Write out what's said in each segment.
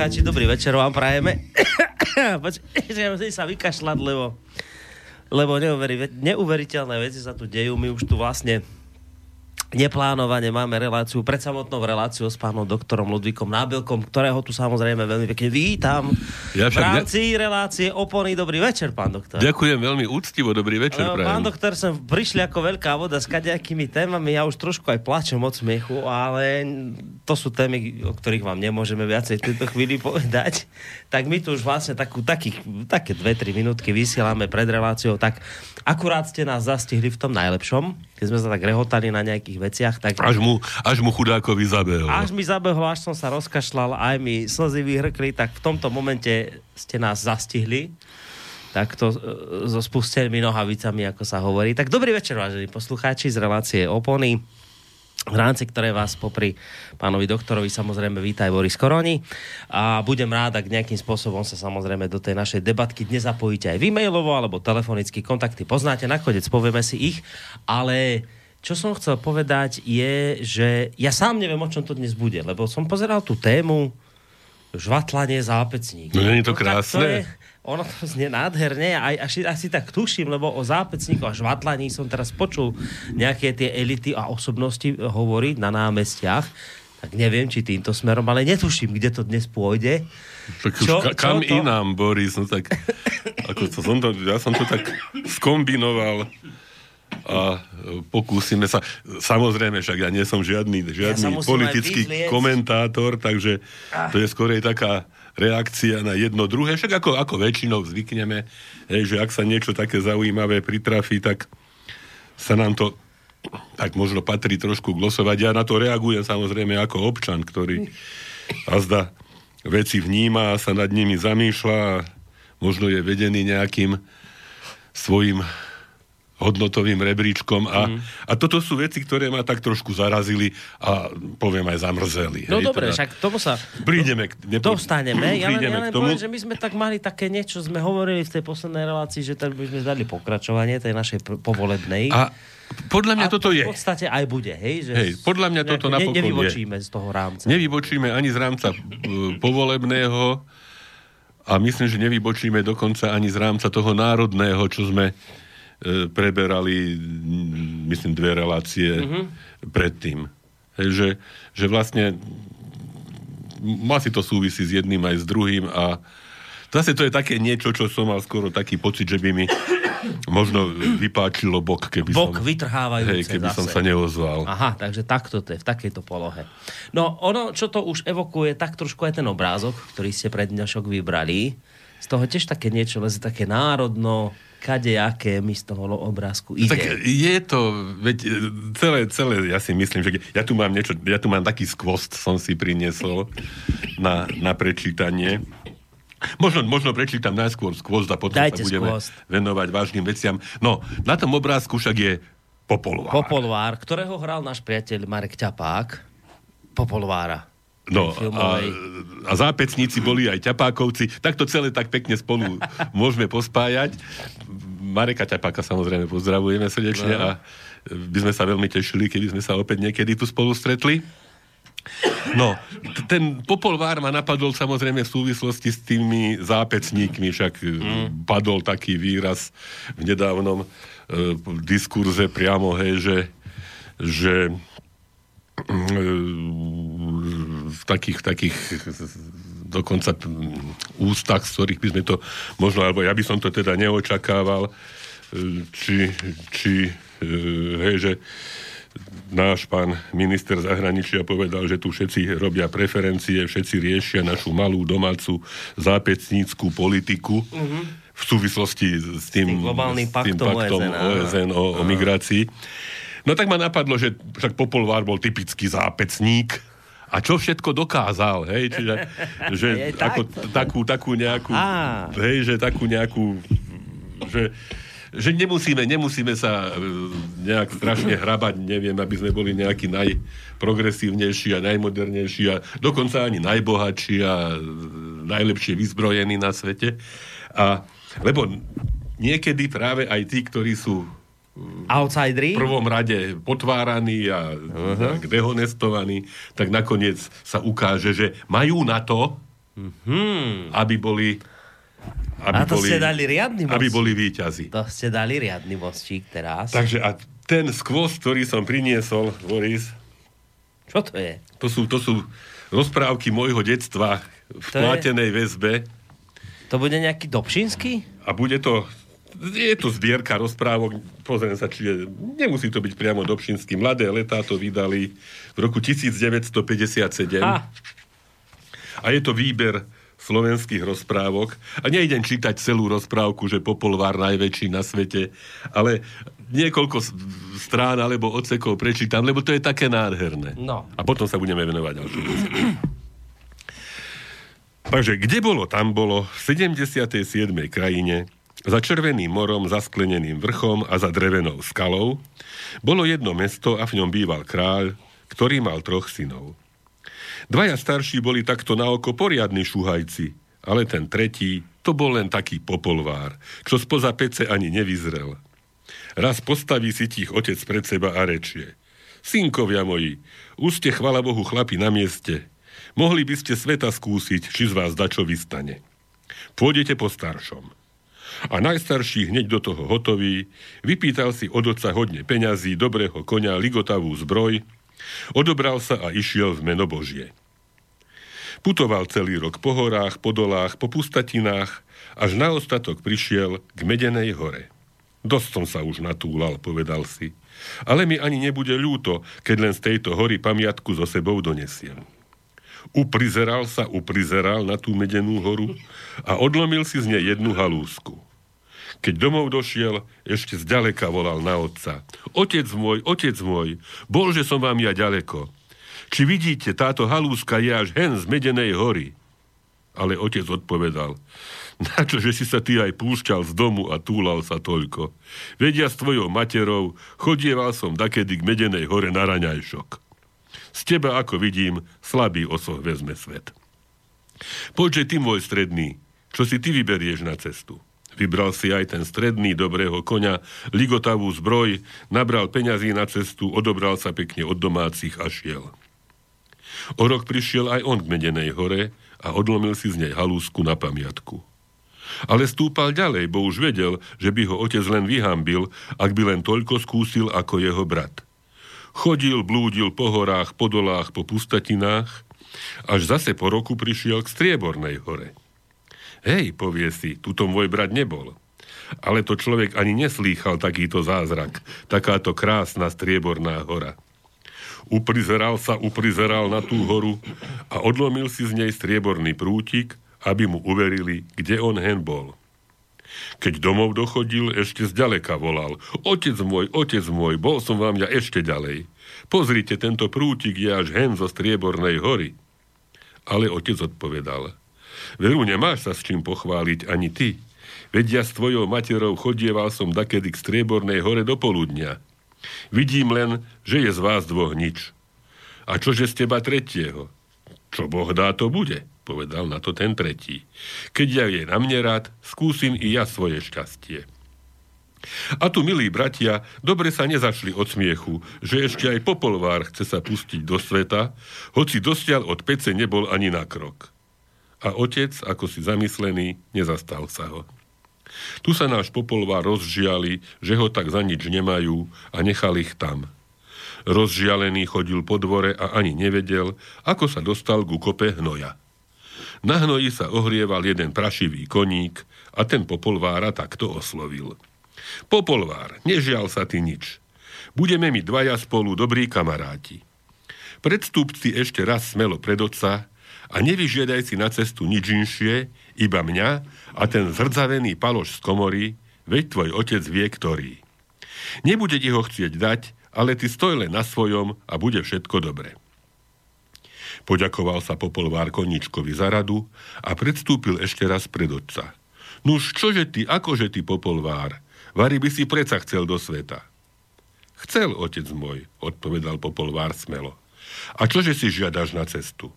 poslucháči, dobrý večer vám prajeme. Počkajte, musím sa vykašľať, lebo, lebo neuveri, neuveriteľné veci sa tu dejú. My už tu vlastne neplánovane máme reláciu, pred samotnou reláciou s pánom doktorom Ludvíkom Nábilkom, ktorého tu samozrejme veľmi pekne vítam. Ja však v rámci ne... relácie Opony. Dobrý večer, pán doktor. Ďakujem veľmi úctivo, dobrý večer. No, pán doktor, sem prišli ako veľká voda s kadejakými témami, ja už trošku aj plačem od smiechu, ale to sú témy, o ktorých vám nemôžeme viacej v tejto chvíli povedať. Tak my tu už vlastne takú, takých, také dve, tri minútky vysielame pred reláciou, tak akurát ste nás zastihli v tom najlepšom, keď sme sa tak rehotali na nejakých veciach. Tak... Až, mu, až mu chudákovi zabehol. Až mi zabehol, až som sa rozkašľal, aj mi slzy vyhrkli, tak v tomto momente ste nás zastihli takto e, so spustenými nohavicami, ako sa hovorí. Tak dobrý večer, vážení poslucháči z relácie Opony v rámci ktoré vás popri pánovi doktorovi samozrejme víta aj Boris Koroni a budem rád, ak nejakým spôsobom sa samozrejme do tej našej debatky dnes zapojíte aj e-mailovo alebo telefonicky kontakty poznáte, nakoniec povieme si ich, ale čo som chcel povedať je, že ja sám neviem, o čom to dnes bude, lebo som pozeral tú tému žvatlanie zápecník. No nie je to krásne? No, to je, ono to znie nádherne, aj, asi, asi tak tuším, lebo o zápecníku a žvatlaní som teraz počul nejaké tie elity a osobnosti hovoriť na námestiach, tak neviem, či týmto smerom, ale netuším, kde to dnes pôjde. Tak čo, ka, kam čo to? inám, Boris? No tak, ako to, som to, ja som to tak skombinoval a pokúsime sa. Samozrejme, však ja nie som žiadny, žiadny ja politický komentátor, takže ah. to je skorej taká reakcia na jedno druhé, však ako, ako väčšinou zvykneme, hej, že ak sa niečo také zaujímavé pritrafí, tak sa nám to tak možno patrí trošku glosovať. Ja na to reagujem samozrejme ako občan, ktorý azda veci vníma a sa nad nimi zamýšľa a možno je vedený nejakým svojim hodnotovým rebríčkom a, mm. a toto sú veci, ktoré ma tak trošku zarazili a poviem aj zamrzeli. No dobre, teda, však tomu sa prídeme k, nepo, dostaneme. Ja len, ja len poviem, že my sme tak mali také niečo, sme hovorili v tej poslednej relácii, že tak by sme zdali pokračovanie tej našej povolebnej. A podľa mňa a toto je. V podstate aj bude, hej? Že hej, podľa mňa toto napokon ne, Nevybočíme je. z toho rámca. Nevybočíme ani z rámca e, povolebného a myslím, že nevybočíme dokonca ani z rámca toho národného, čo sme preberali, myslím, dve relácie mm-hmm. predtým. Hej, že, že vlastne asi to súvisí s jedným aj s druhým a zase to je také niečo, čo som mal skoro taký pocit, že by mi možno vypáčilo bok, keby bok som... vytrhávajúce hej, keby zase. som sa neozval. Aha, takže takto to je, v takejto polohe. No, ono, čo to už evokuje, tak trošku aj ten obrázok, ktorý ste pred dňašok vybrali, z toho tiež také niečo, leze také národno, kadejaké mi z toho obrázku ide. Tak je to, veď e, celé, celé, ja si myslím, že ja tu mám niečo, ja tu mám taký skvost, som si priniesol na, na prečítanie. Možno, možno prečítam najskôr skvost a potom Dajte sa budeme skvost. venovať vážnym veciam. No, na tom obrázku však je Popolvár. Popolvár, ktorého hral náš priateľ Marek Ťapák. Popolvára. No a, a zápecníci boli aj ťapákovci. Tak to celé tak pekne spolu môžeme pospájať. Mareka Ťapáka samozrejme pozdravujeme srdečne no. a by sme sa veľmi tešili, keby sme sa opäť niekedy tu spolu stretli. No, ten popolvár ma napadol samozrejme v súvislosti s tými zápecníkmi, však mm. padol taký výraz v nedávnom e, diskurze priamo, hej, že, že v takých, takých dokonca ústach, z ktorých by sme to možno, alebo ja by som to teda neočakával, či, či hej, že náš pán minister zahraničia povedal, že tu všetci robia preferencie, všetci riešia našu malú domácu zápecníckú politiku mm-hmm. v súvislosti s tým, s tým s tým paktom OSN, OSN o, o migrácii. No tak ma napadlo, že však Popolvár bol typický zápecník, a čo všetko dokázal, hej, čiže že ako, takú, takú nejakú, ah. hej, že takú nejakú, že, že nemusíme, nemusíme sa e, nejak strašne hrabať, neviem, aby sme boli nejakí najprogresívnejší a najmodernejší a dokonca ani najbohatší a najlepšie vyzbrojení na svete. A, lebo niekedy práve aj tí, ktorí sú Outsideri? v prvom rade potváraní a uh-huh. dehonestovaní, tak nakoniec sa ukáže, že majú na to, mm-hmm. aby boli aby a to boli, ste dali riadny mostík. Aby boli výťazí. To ste dali riadny mostík teraz. Takže a ten skvost, ktorý som priniesol, Boris... Čo to je? To sú, to sú rozprávky môjho detstva v to plátenej je... väzbe. To bude nejaký Dobšinský? A bude to je to zbierka rozprávok, pozriem sa, či je, nemusí to byť priamo Dobšinský. Mladé letá to vydali v roku 1957. A, a je to výber slovenských rozprávok. A nejdem čítať celú rozprávku, že Popolvár najväčší na svete, ale niekoľko strán alebo odsekov prečítam, lebo to je také nádherné. No. A potom sa budeme venovať ďalším Takže kde bolo, tam bolo v 77. krajine za Červeným morom, za skleneným vrchom a za drevenou skalou bolo jedno mesto a v ňom býval kráľ, ktorý mal troch synov. Dvaja starší boli takto na oko poriadni šuhajci, ale ten tretí, to bol len taký popolvár, čo spoza pece ani nevyzrel. Raz postaví si tých otec pred seba a rečie. Synkovia moji, už ste, chvala Bohu, chlapi na mieste. Mohli by ste sveta skúsiť, či z vás dačo vystane. Pôjdete po staršom. A najstarší hneď do toho hotový, vypýtal si od oca hodne peňazí, dobrého konia, ligotavú zbroj, odobral sa a išiel v meno Božie. Putoval celý rok po horách, po dolách, po pustatinách, až na ostatok prišiel k Medenej hore. Dosť som sa už natúlal, povedal si. Ale mi ani nebude ľúto, keď len z tejto hory pamiatku so sebou donesiem. Uprizeral sa, uprizeral na tú medenú horu a odlomil si z nej jednu halúsku. Keď domov došiel, ešte zďaleka volal na otca. Otec môj, otec môj, bol, že som vám ja ďaleko. Či vidíte, táto halúska je až hen z Medenej hory. Ale otec odpovedal, na že si sa ty aj púšťal z domu a túlal sa toľko. Vedia s tvojou materou, chodieval som dakedy k Medenej hore na raňajšok. Z teba, ako vidím, slabý osoch vezme svet. Poďže ty, môj stredný, čo si ty vyberieš na cestu? Vybral si aj ten stredný dobrého koňa, ligotavú zbroj, nabral peňazí na cestu, odobral sa pekne od domácich a šiel. O rok prišiel aj on k Medenej hore a odlomil si z nej halúsku na pamiatku. Ale stúpal ďalej, bo už vedel, že by ho otec len vyhambil, ak by len toľko skúsil ako jeho brat. Chodil, blúdil po horách, po dolách, po pustatinách, až zase po roku prišiel k Striebornej hore. Hej, povie si, tuto môj brat nebol. Ale to človek ani neslýchal takýto zázrak, takáto krásna strieborná hora. Uprizeral sa, uprizeral na tú horu a odlomil si z nej strieborný prútik, aby mu uverili, kde on hen bol. Keď domov dochodil, ešte zďaleka volal. Otec môj, otec môj, bol som vám ja ešte ďalej. Pozrite, tento prútik je až hen zo striebornej hory. Ale otec odpovedal. Veru, nemáš sa s čím pochváliť ani ty. Vedia s tvojou materou chodieval som dakedy k striebornej hore do poludnia. Vidím len, že je z vás dvoch nič. A čože z teba tretieho? Čo Boh dá, to bude, povedal na to ten tretí. Keď ja je na mne rád, skúsim i ja svoje šťastie. A tu, milí bratia, dobre sa nezašli od smiechu, že ešte aj popolvár chce sa pustiť do sveta, hoci dosiaľ od pece nebol ani na krok a otec, ako si zamyslený, nezastal sa ho. Tu sa náš popolvá rozžiali, že ho tak za nič nemajú a nechal ich tam. Rozžialený chodil po dvore a ani nevedel, ako sa dostal ku kope hnoja. Na hnoji sa ohrieval jeden prašivý koník a ten popolvára takto oslovil. Popolvár, nežial sa ty nič. Budeme my dvaja spolu dobrí kamaráti. Predstúp si ešte raz smelo pred oca a nevyžiadaj si na cestu nič inšie, iba mňa a ten zrdzavený paloš z komory, veď tvoj otec vie, ktorý. Nebude ti ho chcieť dať, ale ty stoj len na svojom a bude všetko dobre. Poďakoval sa popolvár koničkovi za radu a predstúpil ešte raz pred otca. Nuž, čože ty, akože ty, popolvár? Vary by si preca chcel do sveta. Chcel, otec môj, odpovedal popolvár smelo. A čože si žiadaš na cestu?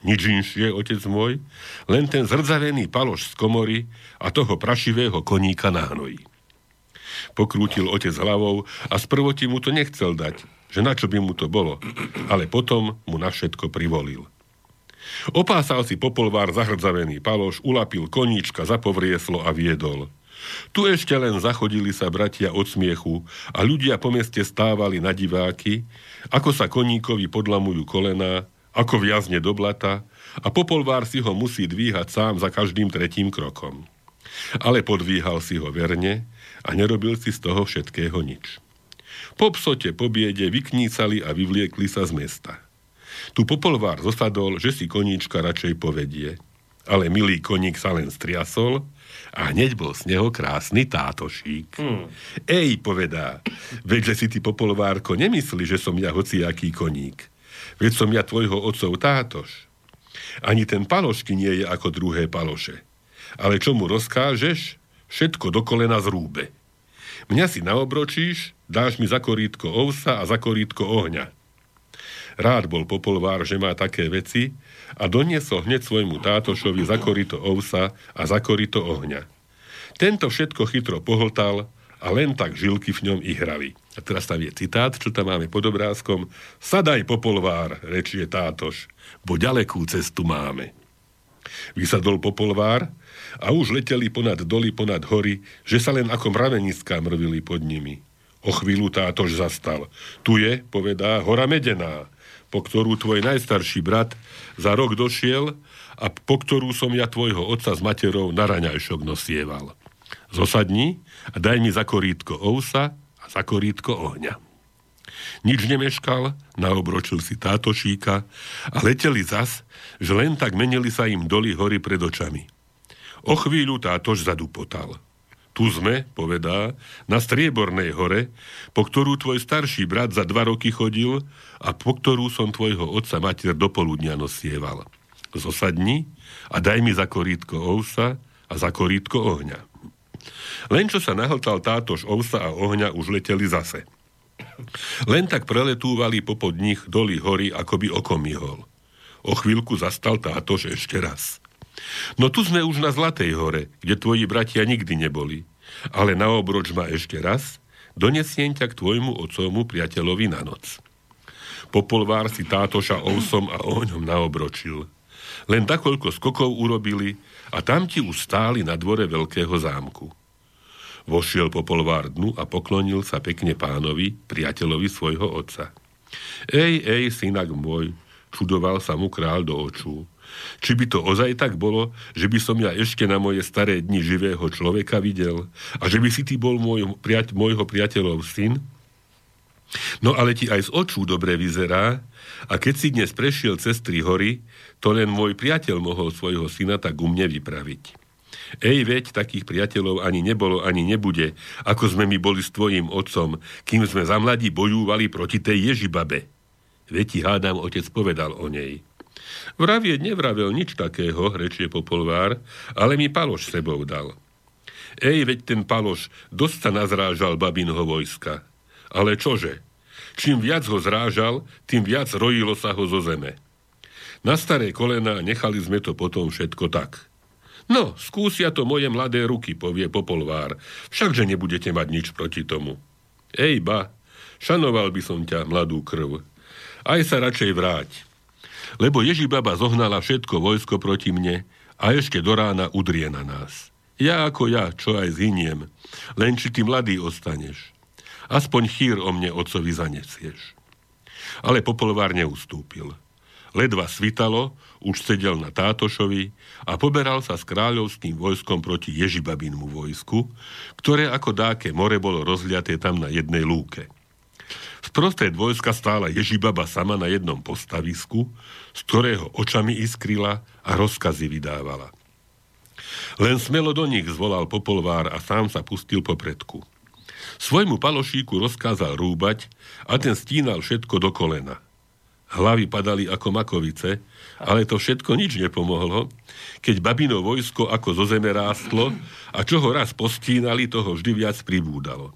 nič inšie, otec môj, len ten zrdzavený paloš z komory a toho prašivého koníka na hnoji. Pokrútil otec hlavou a sprvoti mu to nechcel dať, že na čo by mu to bolo, ale potom mu na všetko privolil. Opásal si popolvár zahrdzavený paloš, ulapil koníčka, zapovrieslo a viedol. Tu ešte len zachodili sa bratia od smiechu a ľudia po meste stávali na diváky, ako sa koníkovi podlamujú kolená, ako viazne do blata a popolvár si ho musí dvíhať sám za každým tretím krokom. Ale podvíhal si ho verne a nerobil si z toho všetkého nič. Po psote, po biede vyknícali a vyvliekli sa z mesta – tu popolvár zosadol, že si koníčka radšej povedie. Ale milý koník sa len striasol a hneď bol z neho krásny tátošík. Hmm. Ej, povedá, veď, že si ty popolvárko nemyslí, že som ja hociaký koník. Veď som ja tvojho otcov tátoš. Ani ten palošky nie je ako druhé paloše. Ale čo mu rozkážeš, všetko do kolena zrúbe. Mňa si naobročíš, dáš mi za korítko ovsa a za korítko ohňa. Rád bol popolvár, že má také veci a doniesol hneď svojmu tátošovi za korito ovsa a za korito ohňa. Tento všetko chytro pohltal a len tak žilky v ňom i hrali. A teraz tam je citát, čo tam máme pod obrázkom. Sadaj popolvár, rečie tátoš, bo ďalekú cestu máme. Vysadol popolvár a už leteli ponad doly, ponad hory, že sa len ako mraveniská mrvili pod nimi. O chvíľu tátož zastal. Tu je, povedá, hora medená po ktorú tvoj najstarší brat za rok došiel a po ktorú som ja tvojho otca s materou na raňajšok nosieval. Zosadni a daj mi za korítko ousa a za korítko ohňa. Nič nemeškal, naobročil si táto šíka a leteli zas, že len tak menili sa im doly hory pred očami. O chvíľu tátož zadupotal. Tu sme, povedá, na Striebornej hore, po ktorú tvoj starší brat za dva roky chodil a po ktorú som tvojho otca mater do poludnia nosieval. Zosadni a daj mi za korítko ovsa a za korítko ohňa. Len čo sa nahltal tátož ovsa a ohňa, už leteli zase. Len tak preletúvali popod nich doly hory, ako by okom myhol. O chvíľku zastal tátož ešte raz. No tu sme už na Zlatej hore, kde tvoji bratia nikdy neboli. Ale na obroč ma ešte raz, donesiem ťa k tvojmu otcovmu priateľovi na noc. Popolvár si tátoša ousom a ohňom naobročil. Len takoľko skokov urobili a tam ti už stáli na dvore veľkého zámku. Vošiel popolvár dnu a poklonil sa pekne pánovi, priateľovi svojho otca. Ej, ej, synak môj, čudoval sa mu král do očú. Či by to ozaj tak bolo, že by som ja ešte na moje staré dni živého človeka videl a že by si ty bol môj, priateľ, môjho priateľov syn? No ale ti aj z očú dobre vyzerá a keď si dnes prešiel cez tri hory, to len môj priateľ mohol svojho syna tak u mne vypraviť. Ej, veď, takých priateľov ani nebolo, ani nebude, ako sme my boli s tvojim otcom, kým sme za mladí bojúvali proti tej Ježibabe. Veď ti hádam, otec povedal o nej. Vravieť nevravel nič takého, rečie Popolvár, ale mi Paloš sebou dal. Ej, veď ten Paloš dosť sa nazrážal babinho vojska. Ale čože? Čím viac ho zrážal, tým viac rojilo sa ho zo zeme. Na staré kolena nechali sme to potom všetko tak. No, skúsia to moje mladé ruky, povie Popolvár. Všakže nebudete mať nič proti tomu. Ej, ba, šanoval by som ťa, mladú krv. Aj sa radšej vráť lebo Ježibaba zohnala všetko vojsko proti mne a ešte do rána udrie na nás. Ja ako ja, čo aj zhyniem, len či ty mladý ostaneš. Aspoň chýr o mne otcovi zanesieš. Ale popolvár neustúpil. Ledva svitalo, už sedel na Tátošovi a poberal sa s kráľovským vojskom proti Ježibabinmu vojsku, ktoré ako dáke more bolo rozliaté tam na jednej lúke. Sprostred vojska stála Ježibaba sama na jednom postavisku, z ktorého očami iskrila a rozkazy vydávala. Len smelo do nich zvolal popolvár a sám sa pustil po predku. Svojmu palošíku rozkázal rúbať a ten stínal všetko do kolena. Hlavy padali ako makovice, ale to všetko nič nepomohlo, keď babino vojsko ako zo zeme rástlo a čo ho raz postínali, toho vždy viac pribúdalo.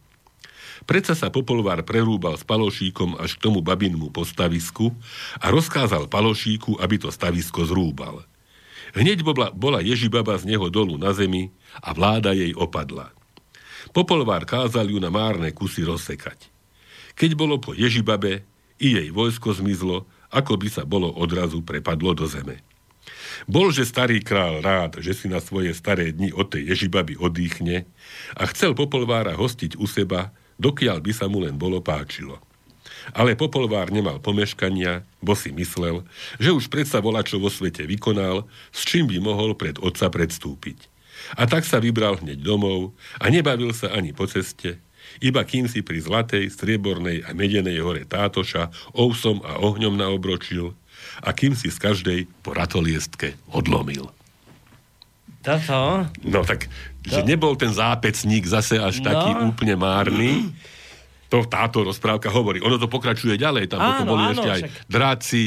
Predsa sa Popolvár prerúbal s Palošíkom až k tomu babinmu postavisku a rozkázal Palošíku, aby to stavisko zrúbal. Hneď bola, bola Ježibaba z neho dolu na zemi a vláda jej opadla. Popolvár kázal ju na márne kusy rozsekať. Keď bolo po Ježibabe, i jej vojsko zmizlo, ako by sa bolo odrazu prepadlo do zeme. Bolže starý král rád, že si na svoje staré dni od tej Ježibaby odýchne a chcel Popolvára hostiť u seba, dokiaľ by sa mu len bolo páčilo. Ale Popolvár nemal pomeškania, bo si myslel, že už predsa čo vo svete vykonal, s čím by mohol pred otca predstúpiť. A tak sa vybral hneď domov a nebavil sa ani po ceste, iba kým si pri zlatej, striebornej a medenej hore tátoša ousom a ohňom naobročil a kým si z každej po ratoliestke odlomil. Toto? No tak, to... že nebol ten zápecník zase až no. taký úplne márny, to táto rozprávka hovorí. Ono to pokračuje ďalej, tam áno, potom boli áno, ešte aj však... draci,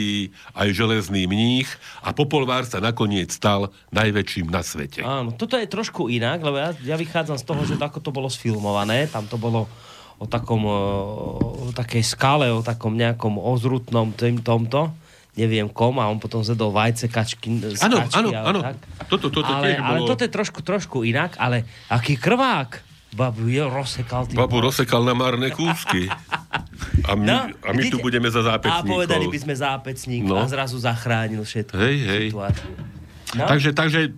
aj železný mních a Popolvár sa nakoniec stal najväčším na svete. Áno, toto je trošku inak, lebo ja, ja vychádzam z toho, že ako to bolo sfilmované, tam to bolo o takom, o, o takej skale, o takom nejakom ozrutnom tým, tomto neviem kom a on potom zedol vajce, kačky, Áno, áno, áno. Toto, toto ale, tiež bolo... ale toto je trošku, trošku inak, ale aký krvák. Babu je rozsekal. Babu rozsekal na marné kúsky. A my, no, a my tu budeme za zápecníkov. A povedali by sme zápecník no. a zrazu zachránil všetko. Hej, hej. No? Takže, takže,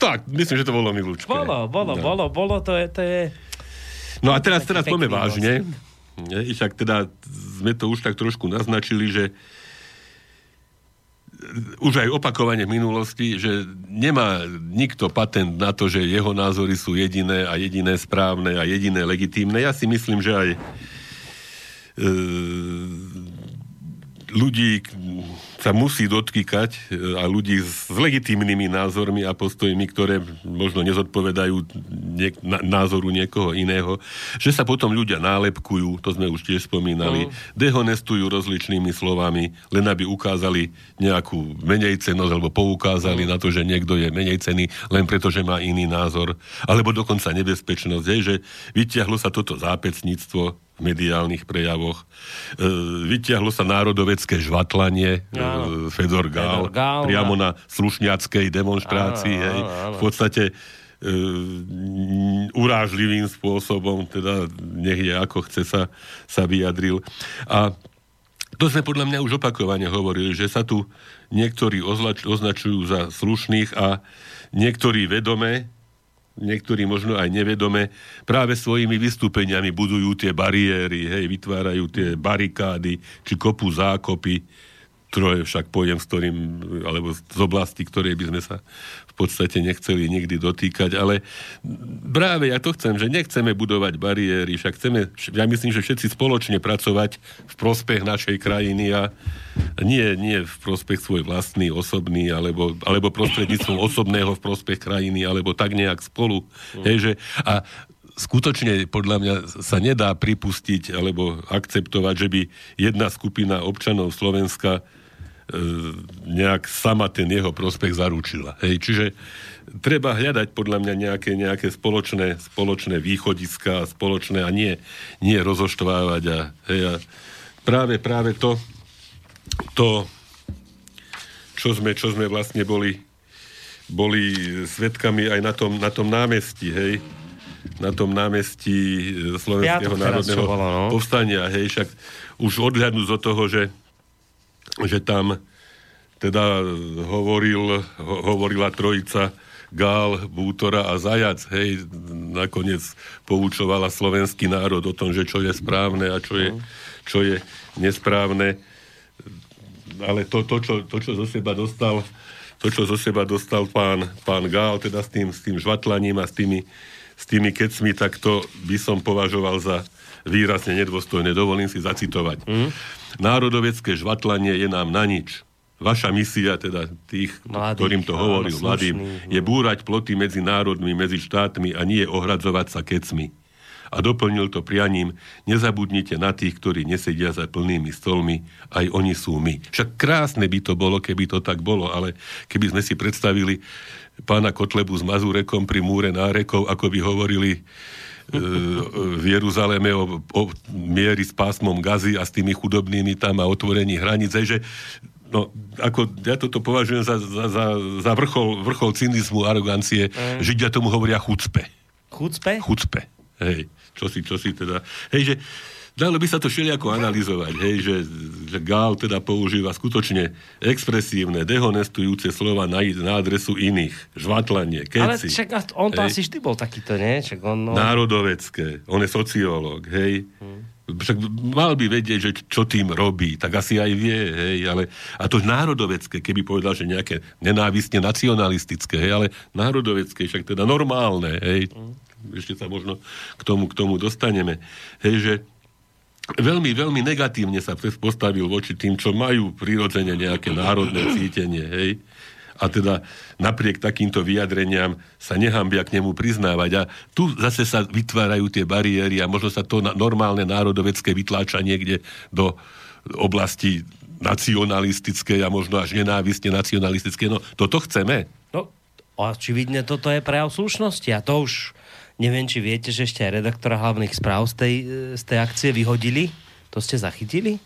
tak, myslím, že to bolo milúčke. Bolo, bolo, no. bolo, bolo, to je, to je... No a teraz, teraz poďme vážne. Však teda sme to už tak trošku naznačili, že už aj opakovane v minulosti, že nemá nikto patent na to, že jeho názory sú jediné a jediné správne a jediné legitímne. Ja si myslím, že aj e, ľudí sa musí dotkýkať e, a ľudí s legitímnymi názormi a postojmi, ktoré možno nezodpovedajú niek- názoru niekoho iného, že sa potom ľudia nálepkujú, to sme už tiež spomínali, mm. dehonestujú rozličnými slovami, len aby ukázali nejakú menej cenosť, alebo poukázali mm. na to, že niekto je menej cený, len preto, že má iný názor, alebo dokonca nebezpečnosť, je, že vyťahlo sa toto zápecníctvo v mediálnych prejavoch. E, vyťahlo sa národovecké žvatlanie, Fedor Gál, Fedor Gál priamo na slušňackej demonstrácii, áno, hej, áno. v podstate e, urážlivým spôsobom, teda nech je ako chce sa, sa vyjadril. A to sme podľa mňa už opakovane hovorili, že sa tu niektorí označ, označujú za slušných a niektorí vedome niektorí možno aj nevedome, práve svojimi vystúpeniami budujú tie bariéry, hej, vytvárajú tie barikády, či kopu zákopy, troje však pôjdem s ktorým, alebo z oblasti, ktorej by sme sa v podstate nechceli nikdy dotýkať, ale práve ja to chcem, že nechceme budovať bariéry, však chceme, ja myslím, že všetci spoločne pracovať v prospech našej krajiny a nie, nie v prospech svoj vlastný, osobný, alebo, alebo prostredníctvom osobného v prospech krajiny, alebo tak nejak spolu. Mm. Hej, že, a skutočne podľa mňa sa nedá pripustiť alebo akceptovať, že by jedna skupina občanov Slovenska nejak sama ten jeho prospech zaručila. Hej, čiže treba hľadať podľa mňa nejaké, nejaké spoločné, spoločné východiska, spoločné a nie, nie rozoštvávať. A, hej, a práve, práve to, to čo sme, čo sme vlastne boli, boli svetkami aj na tom, na tom námestí, hej, na tom námestí Slovenského národného no? povstania, hej, však už odhľadnúť od toho, že že tam teda hovoril, ho, hovorila trojica Gál, Bútora a Zajac, hej, nakoniec poučovala slovenský národ o tom, že čo je správne a čo je, čo je nesprávne. Ale to, to, čo, to, čo zo seba dostal to, čo zo seba dostal pán, pán Gál, teda s tým, s tým žvatlaním a s tými, s tými kecmi, tak to by som považoval za výrazne nedôstojné. Dovolím si zacitovať. Mm. Národovecké žvatlanie je nám na nič. Vaša misia, teda tých, mladých, ktorým to hovoril, mladým, je búrať ploty medzi národmi, medzi štátmi a nie ohradzovať sa kecmi. A doplnil to prianím, nezabudnite na tých, ktorí nesedia za plnými stolmi, aj oni sú my. Však krásne by to bolo, keby to tak bolo, ale keby sme si predstavili pána Kotlebu s Mazurekom pri múre nárekov, ako by hovorili v Jeruzaleme o, o miery s pásmom Gazy a s tými chudobnými tam a otvorení hranice, že no, ako ja toto považujem za, za, za, za vrchol, vrchol cynizmu, arogancie. Mm. Židia tomu hovoria chucpe. Chucpe? Chucpe, hej. Čo si, čo si teda... Hej, že dalo by sa to všelijako analyzovať, hej, že, že Gál teda používa skutočne expresívne, dehonestujúce slova na, na adresu iných. Žvatlanie, keci. Ale však on to hej. asi vždy bol takýto, nie? Však on, no... Národovecké. On je sociológ, hej. Hmm. Však mal by vedieť, že čo tým robí, tak asi aj vie, hej, ale a to národovecké, keby povedal, že nejaké nenávistne nacionalistické, hej, ale národovecké, však teda normálne, hej, mm. ešte sa možno k tomu, k tomu dostaneme, hej, že veľmi, veľmi negatívne sa postavil voči tým, čo majú prirodzene nejaké národné cítenie, hej. A teda napriek takýmto vyjadreniam sa nehambia k nemu priznávať. A tu zase sa vytvárajú tie bariéry a možno sa to normálne národovecké vytláča niekde do oblasti nacionalistické a možno až nenávistne nacionalistické. No, toto chceme. No, očividne toto je prejav slušnosti a to už Neviem, či viete, že ešte aj redaktora hlavných správ z tej, z tej akcie vyhodili. To ste zachytili?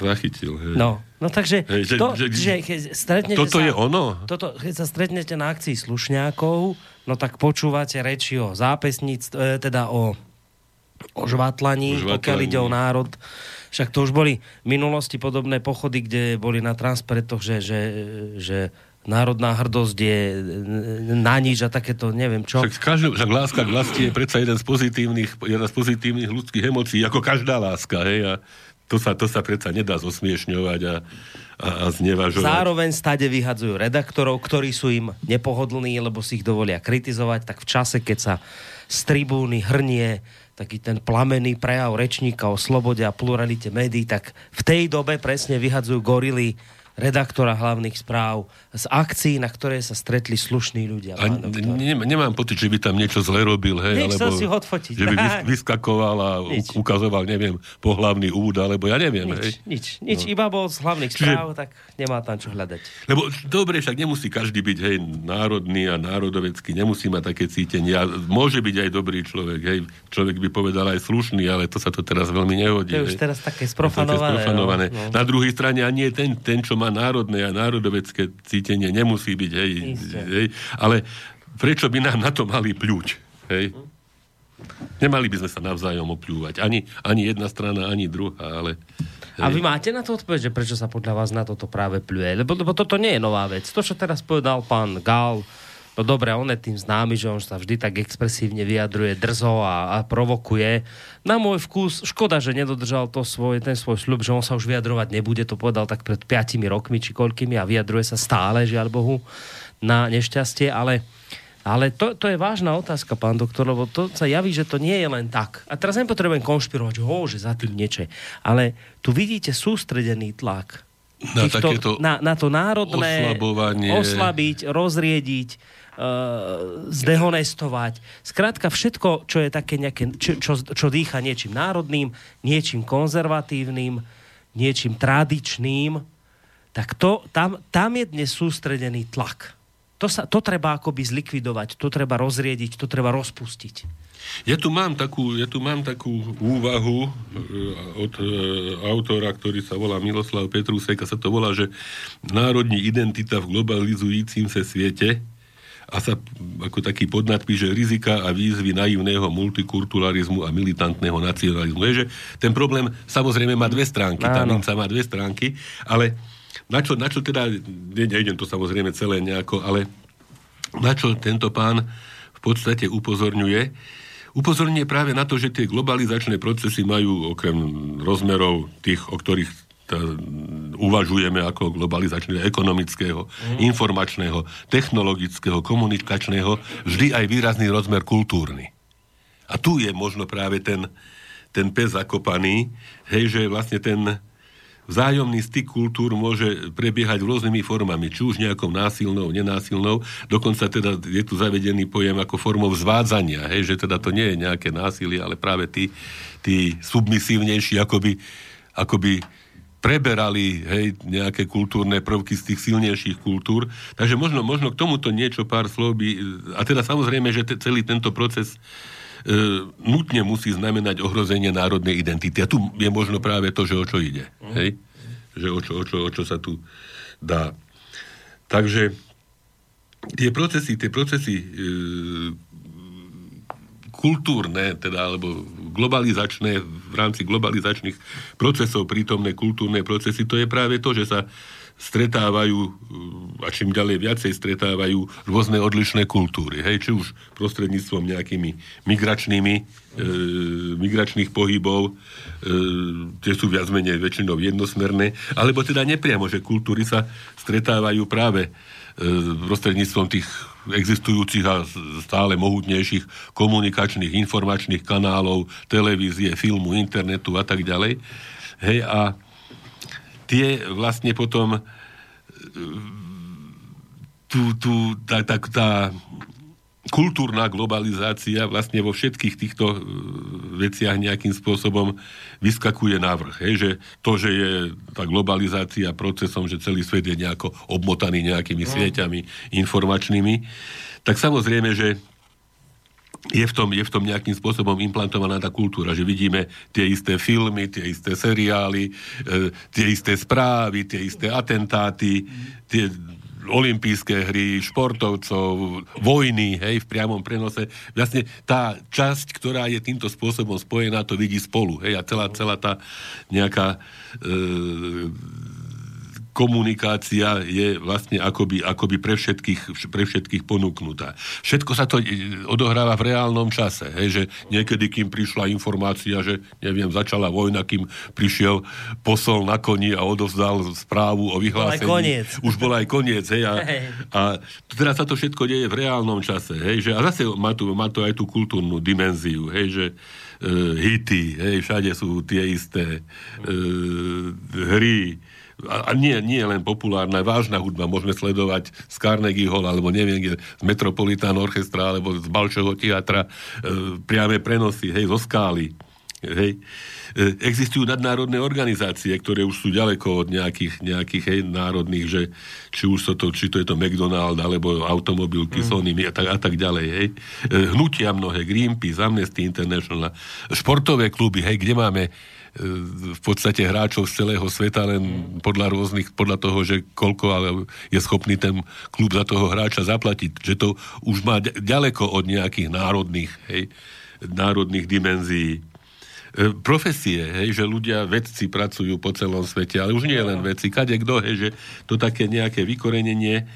Zachytil, hej. No, no takže, hej, že, to, že, že keď stretnete toto sa, je ono? Toto, keď sa stretnete na akcii slušňákov, no tak počúvate reči o zápesníc, e, teda o, o žvatlaní, o žvatlaní, pokiaľ ide o národ. Však to už boli v minulosti podobné pochody, kde boli na transparetoch, že, že, že národná hrdosť je na nič a takéto, neviem čo. Však, každý, však láska k vlasti je predsa jeden z pozitívnych, jeden z pozitívnych ľudských emócií, ako každá láska, hej, a to sa, to sa predsa nedá zosmiešňovať a, a, a znevažovať. Zároveň stade vyhadzujú redaktorov, ktorí sú im nepohodlní, lebo si ich dovolia kritizovať, tak v čase, keď sa z tribúny hrnie taký ten plamený prejav rečníka o slobode a pluralite médií, tak v tej dobe presne vyhadzujú gorily redaktora hlavných správ z akcií, na ktoré sa stretli slušní ľudia. A ne, nemám pocit, že by tam niečo zle robil, hej, Nič alebo si odfotiť. že by vyskakoval a nič. ukazoval, neviem, pohlavný úd, alebo ja neviem. Nič, hej. nič, nič no. iba bol z hlavných Čiže, správ, tak nemá tam čo hľadať. Lebo dobre, však nemusí každý byť, hej, národný a národovecký, nemusí mať také cítenie. A môže byť aj dobrý človek, hej, človek by povedal aj slušný, ale to sa to teraz veľmi nehodí. To je už teraz také sprofanované. Také sprofanované. No, no. Na druhej strane ani ten, ten, čo má národné a národovecké cítenie nemusí byť, hej, hej, ale prečo by nám na to mali pľúť, hej? Nemali by sme sa navzájom opľúvať. Ani, ani jedna strana, ani druhá, ale... Hej. A vy máte na to odpoveď, že prečo sa podľa vás na toto práve pľuje? Lebo, lebo toto nie je nová vec. To, čo teraz povedal pán Gal, No dobre, on je tým známy, že on sa vždy tak expresívne vyjadruje drzo a, a provokuje. Na môj vkus, škoda, že nedodržal to svoj, ten svoj sľub, že on sa už vyjadrovať nebude, to povedal tak pred 5 rokmi či koľkými a vyjadruje sa stále, žiaľ Bohu, na nešťastie, ale ale to, to je vážna otázka, pán doktor, lebo to sa javí, že to nie je len tak. A teraz nepotrebujem konšpirovať, ho, že za tým niečo. Ale tu vidíte sústredený tlak na, týchto, na, na to národné oslabiť, rozriediť, zdehonestovať. Skrátka všetko, čo je také nejaké, čo, čo, čo dýcha niečím národným, niečím konzervatívnym, niečím tradičným, tak to, tam, tam je dnes sústredený tlak. To, sa, to treba akoby zlikvidovať, to treba rozriediť, to treba rozpustiť. Ja tu mám takú, ja tu mám takú úvahu e, od e, autora, ktorý sa volá Miloslav Petrusek a sa to volá, že národní identita v globalizujúcim sa svete a sa ako taký podnadpis, že rizika a výzvy naivného multikulturalizmu a militantného nacionalizmu. Je, že ten problém samozrejme má dve stránky, tá minca má dve stránky, ale na čo, na čo teda, ne, nejdem to samozrejme celé nejako, ale na čo tento pán v podstate upozorňuje, upozorňuje práve na to, že tie globalizačné procesy majú okrem rozmerov tých, o ktorých uvažujeme ako globalizačného, ekonomického, mm. informačného, technologického, komunikačného, vždy aj výrazný rozmer kultúrny. A tu je možno práve ten, ten pes zakopaný, hej, že vlastne ten vzájomný styk kultúr môže prebiehať rôznymi formami, či už nejakou násilnou, nenásilnou, dokonca teda je tu zavedený pojem ako formou zvádzania, hej, že teda to nie je nejaké násilie, ale práve tí, tí submisívnejší akoby, akoby preberali hej, nejaké kultúrne prvky z tých silnejších kultúr. Takže možno, možno k tomuto niečo pár slov by... A teda samozrejme, že te, celý tento proces e, nutne musí znamenať ohrozenie národnej identity. A tu je možno práve to, že o čo ide. Hej? Že o čo, o, čo, o čo sa tu dá. Takže tie procesy, tie procesy e, kultúrne, teda, alebo globalizačné, v rámci globalizačných procesov prítomné kultúrne procesy, to je práve to, že sa stretávajú a čím ďalej viacej stretávajú rôzne odlišné kultúry. Hej, či už prostredníctvom nejakými migračnými, e, migračných pohybov, e, tie sú viac menej väčšinou jednosmerné, alebo teda nepriamo, že kultúry sa stretávajú práve prostredníctvom tých existujúcich a stále mohutnejších komunikačných, informačných kanálov, televízie, filmu, internetu a tak ďalej. Hej, a tie vlastne potom e, tú, tú, tá, tá, tá kultúrna globalizácia vlastne vo všetkých týchto e, veciach nejakým spôsobom vyskakuje návrh. Hej, že to, že je tá globalizácia procesom, že celý svet je nejako obmotaný nejakými no. sieťami informačnými, tak samozrejme, že je v, tom, je v tom nejakým spôsobom implantovaná tá kultúra, že vidíme tie isté filmy, tie isté seriály, e, tie isté správy, tie isté atentáty, tie olympijské hry, športovcov, vojny, hej, v priamom prenose. Vlastne tá časť, ktorá je týmto spôsobom spojená, to vidí spolu, hej, a celá, celá tá nejaká e, komunikácia je vlastne akoby, akoby pre, všetkých, pre všetkých ponúknutá. Všetko sa to e, odohráva v reálnom čase. Hej, že niekedy, kým prišla informácia, že neviem, začala vojna, kým prišiel posol na koni a odovzdal správu o vyhlásení. Bol aj koniec. Už bol aj koniec. Hej, a, a teraz sa to všetko deje v reálnom čase. Hej, že, a zase má, tu, má to aj tú kultúrnu dimenziu. Hej, že uh, hity, hej, všade sú tie isté uh, hry, a, nie, nie len populárna, vážna hudba, môžeme sledovať z Carnegie Hall, alebo neviem, kde, z Metropolitán Orchestra, alebo z Balčovho teatra, e, priame prenosy, hej, zo skály. Hej. E, existujú nadnárodné organizácie, ktoré už sú ďaleko od nejakých, nejakých hej, národných, že či už so to, či to je to McDonald, alebo automobilky, mm. Sony a tak, a tak ďalej. Hej. E, hnutia mnohé, Greenpeace, Amnesty International, športové kluby, hej, kde máme v podstate hráčov z celého sveta, len podľa rôznych, podľa toho, že koľko ale je schopný ten klub za toho hráča zaplatiť. Že to už má ďaleko od nejakých národných, hej, národných dimenzií. E, profesie, hej, že ľudia, vedci pracujú po celom svete, ale už nie len vedci, kade kto, hej, že to také nejaké vykorenenie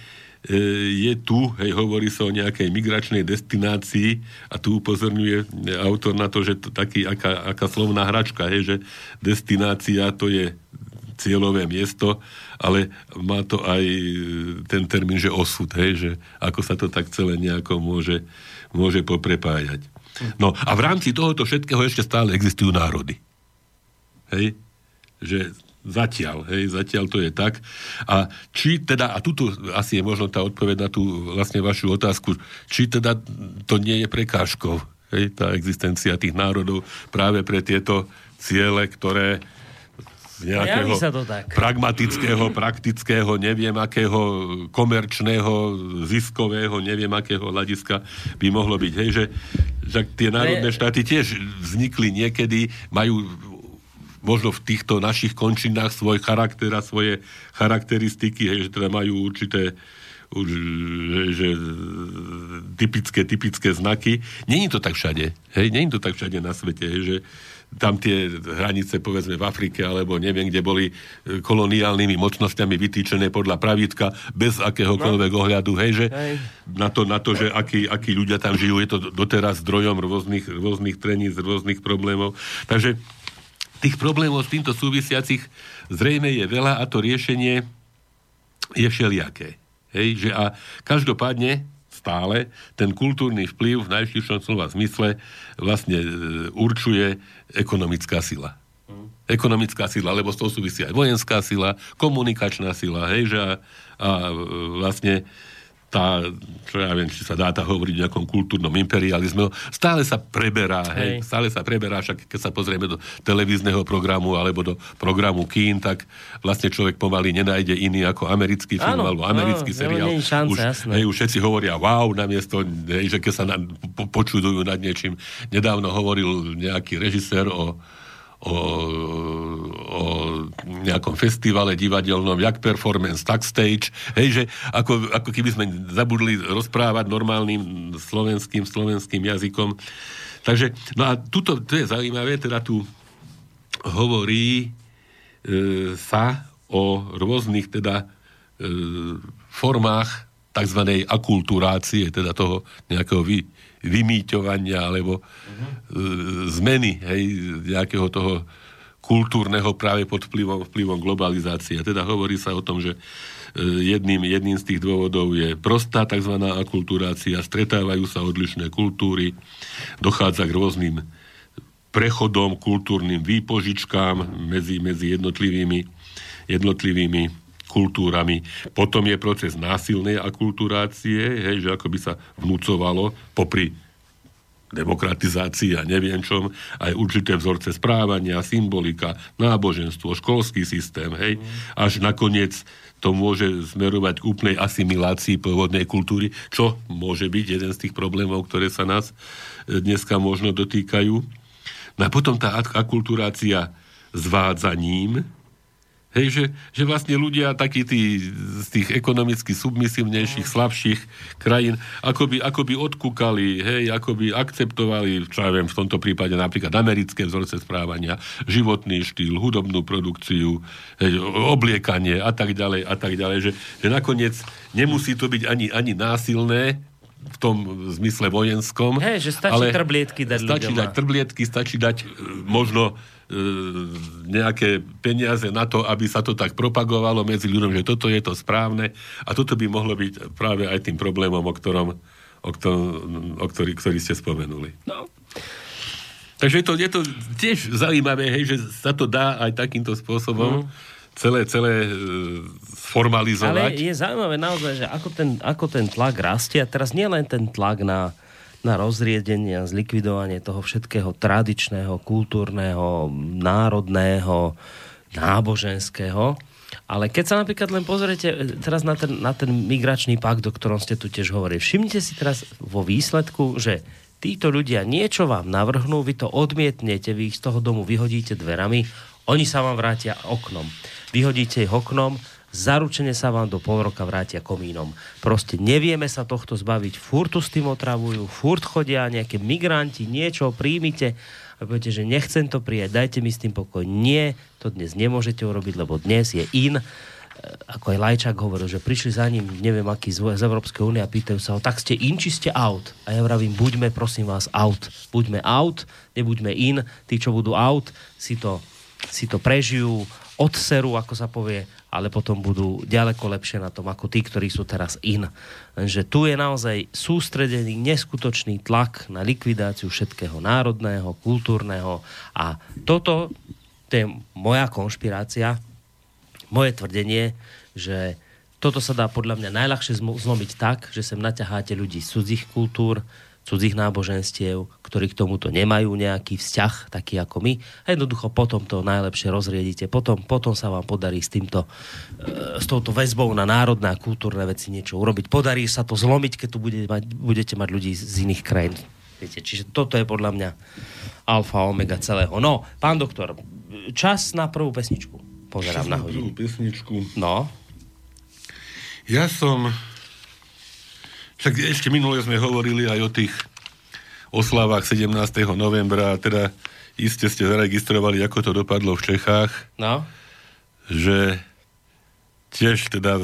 je tu, hej, hovorí sa o nejakej migračnej destinácii a tu upozorňuje autor na to, že to taký, aká, aká slovná hračka, hej, že destinácia to je cieľové miesto, ale má to aj ten termín, že osud, hej, že ako sa to tak celé nejako môže, môže poprepájať. No a v rámci tohoto všetkého ešte stále existujú národy. Hej? Že Zatiaľ, hej, zatiaľ to je tak. A či teda, a tuto asi je možno tá odpoveď na tú vlastne vašu otázku, či teda to nie je prekážkou, hej, tá existencia tých národov práve pre tieto ciele, ktoré z nejakého sa to tak. pragmatického, praktického, neviem akého komerčného, ziskového, neviem akého hľadiska by mohlo byť. Hej, že, že tie národné štáty tiež vznikli niekedy, majú možno v týchto našich končinách svoj charakter a svoje charakteristiky, hej, že teda majú určité že, že, typické, typické znaky. Není to tak všade. Hej, není to tak všade na svete, hej, že tam tie hranice, povedzme, v Afrike, alebo neviem, kde boli e, koloniálnymi mocnosťami vytýčené podľa pravítka, bez akéhokoľvek no. ohľadu, hej, že hej. Na, to, na to, že akí, akí ľudia tam žijú, je to doteraz zdrojom rôznych, rôznych treníc, rôznych problémov. Takže tých problémov s týmto súvisiacich zrejme je veľa a to riešenie je všelijaké. Hej, že a každopádne stále ten kultúrny vplyv v najširšom slova zmysle vlastne e, určuje ekonomická sila. Ekonomická sila, lebo s tou súvisí aj vojenská sila, komunikačná sila, hej, že a, a vlastne tá, čo ja viem, či sa dá tá hovoriť o nejakom kultúrnom imperializme, stále sa preberá, hej, hej. stále sa preberá, však keď sa pozrieme do televízneho programu alebo do programu kín, tak vlastne človek pomaly nenájde iný ako americký film áno, alebo americký áno, seriál. Šance, už, hej, už všetci hovoria wow, namiesto, hej, že keď sa na, po, počudujú nad niečím. Nedávno hovoril nejaký režisér o, o o, nejakom festivale divadelnom, jak performance, tak stage, hej, že ako, ako keby sme zabudli rozprávať normálnym slovenským, slovenským jazykom. Takže, no a tuto, to je zaujímavé, teda tu hovorí e, sa o rôznych teda e, formách tzv. akulturácie, teda toho nejakého vy, vymýťovania alebo e, zmeny hej, nejakého toho kultúrneho práve pod vplyvom, vplyvom globalizácie. Teda hovorí sa o tom, že e, jedným, jedným z tých dôvodov je prostá tzv. akulturácia, stretávajú sa odlišné kultúry, dochádza k rôznym prechodom, kultúrnym výpožičkám medzi, medzi jednotlivými, jednotlivými kultúrami. Potom je proces násilnej akulturácie, hej, že ako by sa vnúcovalo popri demokratizácii a neviem čom, aj určité vzorce správania, symbolika, náboženstvo, školský systém, hej, až nakoniec to môže smerovať k úplnej asimilácii pôvodnej kultúry, čo môže byť jeden z tých problémov, ktoré sa nás e, dneska možno dotýkajú. No a potom tá akulturácia zvádzaním, Hej, že, že vlastne ľudia, takí tí z tých ekonomicky submisívnejších, slabších krajín, akoby, akoby odkúkali, hej, akoby akceptovali, čo ja viem, v tomto prípade napríklad americké vzorce správania, životný štýl, hudobnú produkciu, hej, obliekanie a tak ďalej a tak ďalej, že, že nakoniec nemusí to byť ani, ani násilné, v tom zmysle vojenskom. Hej, že stačí ale trblietky dať Stačí ľuďom. dať trblietky, stačí dať e, možno e, nejaké peniaze na to, aby sa to tak propagovalo medzi ľuďom, že toto je to správne a toto by mohlo byť práve aj tým problémom, o ktorom, o, ktorom, o ktorý, ktorý ste spomenuli. No. Takže je to, je to tiež zaujímavé, hej, že sa to dá aj takýmto spôsobom. Mm celé, celé e, formalizovať. Ale je zaujímavé naozaj, že ako ten, ako ten tlak rastie. A teraz nie len ten tlak na, na rozriedenie a zlikvidovanie toho všetkého tradičného, kultúrneho, národného, náboženského, ale keď sa napríklad len pozriete e, teraz na ten, na ten migračný pakt, o ktorom ste tu tiež hovorili, všimnite si teraz vo výsledku, že títo ľudia niečo vám navrhnú, vy to odmietnete, vy ich z toho domu vyhodíte dverami, oni sa vám vrátia oknom vyhodíte ich oknom, zaručene sa vám do pol roka vrátia komínom. Proste nevieme sa tohto zbaviť. Furtu s tým otravujú, furt chodia nejaké migranti, niečo príjmite a poviete, že nechcem to prijať, dajte mi s tým pokoj. Nie, to dnes nemôžete urobiť, lebo dnes je in. E, ako aj Lajčák hovoril, že prišli za ním, neviem aký z, z Európskej únie a pýtajú sa ho, tak ste in, či ste out? A ja vravím, buďme prosím vás out. Buďme out, nebuďme in. Tí, čo budú out, si to, si to prežijú, odseru, ako sa povie, ale potom budú ďaleko lepšie na tom, ako tí, ktorí sú teraz in. Lenže tu je naozaj sústredený neskutočný tlak na likvidáciu všetkého národného, kultúrneho a toto, to je moja konšpirácia, moje tvrdenie, že toto sa dá podľa mňa najľahšie zlomiť tak, že sem naťaháte ľudí z cudzích kultúr, cudzích náboženstiev, ktorí k tomuto nemajú nejaký vzťah, taký ako my. A jednoducho potom to najlepšie rozriedite. Potom, potom sa vám podarí s týmto, e, s touto väzbou na národné a kultúrne veci niečo urobiť. Podarí sa to zlomiť, keď tu bude mať, budete mať ľudí z iných krajín. Viete, čiže toto je podľa mňa alfa omega celého. No, pán doktor, čas na prvú pesničku. Pozerám čas na hodinu. prvú pesničku. No. Ja som však ešte minule sme hovorili aj o tých oslavách 17. novembra, teda iste ste zaregistrovali, ako to dopadlo v Čechách. No. Že tiež teda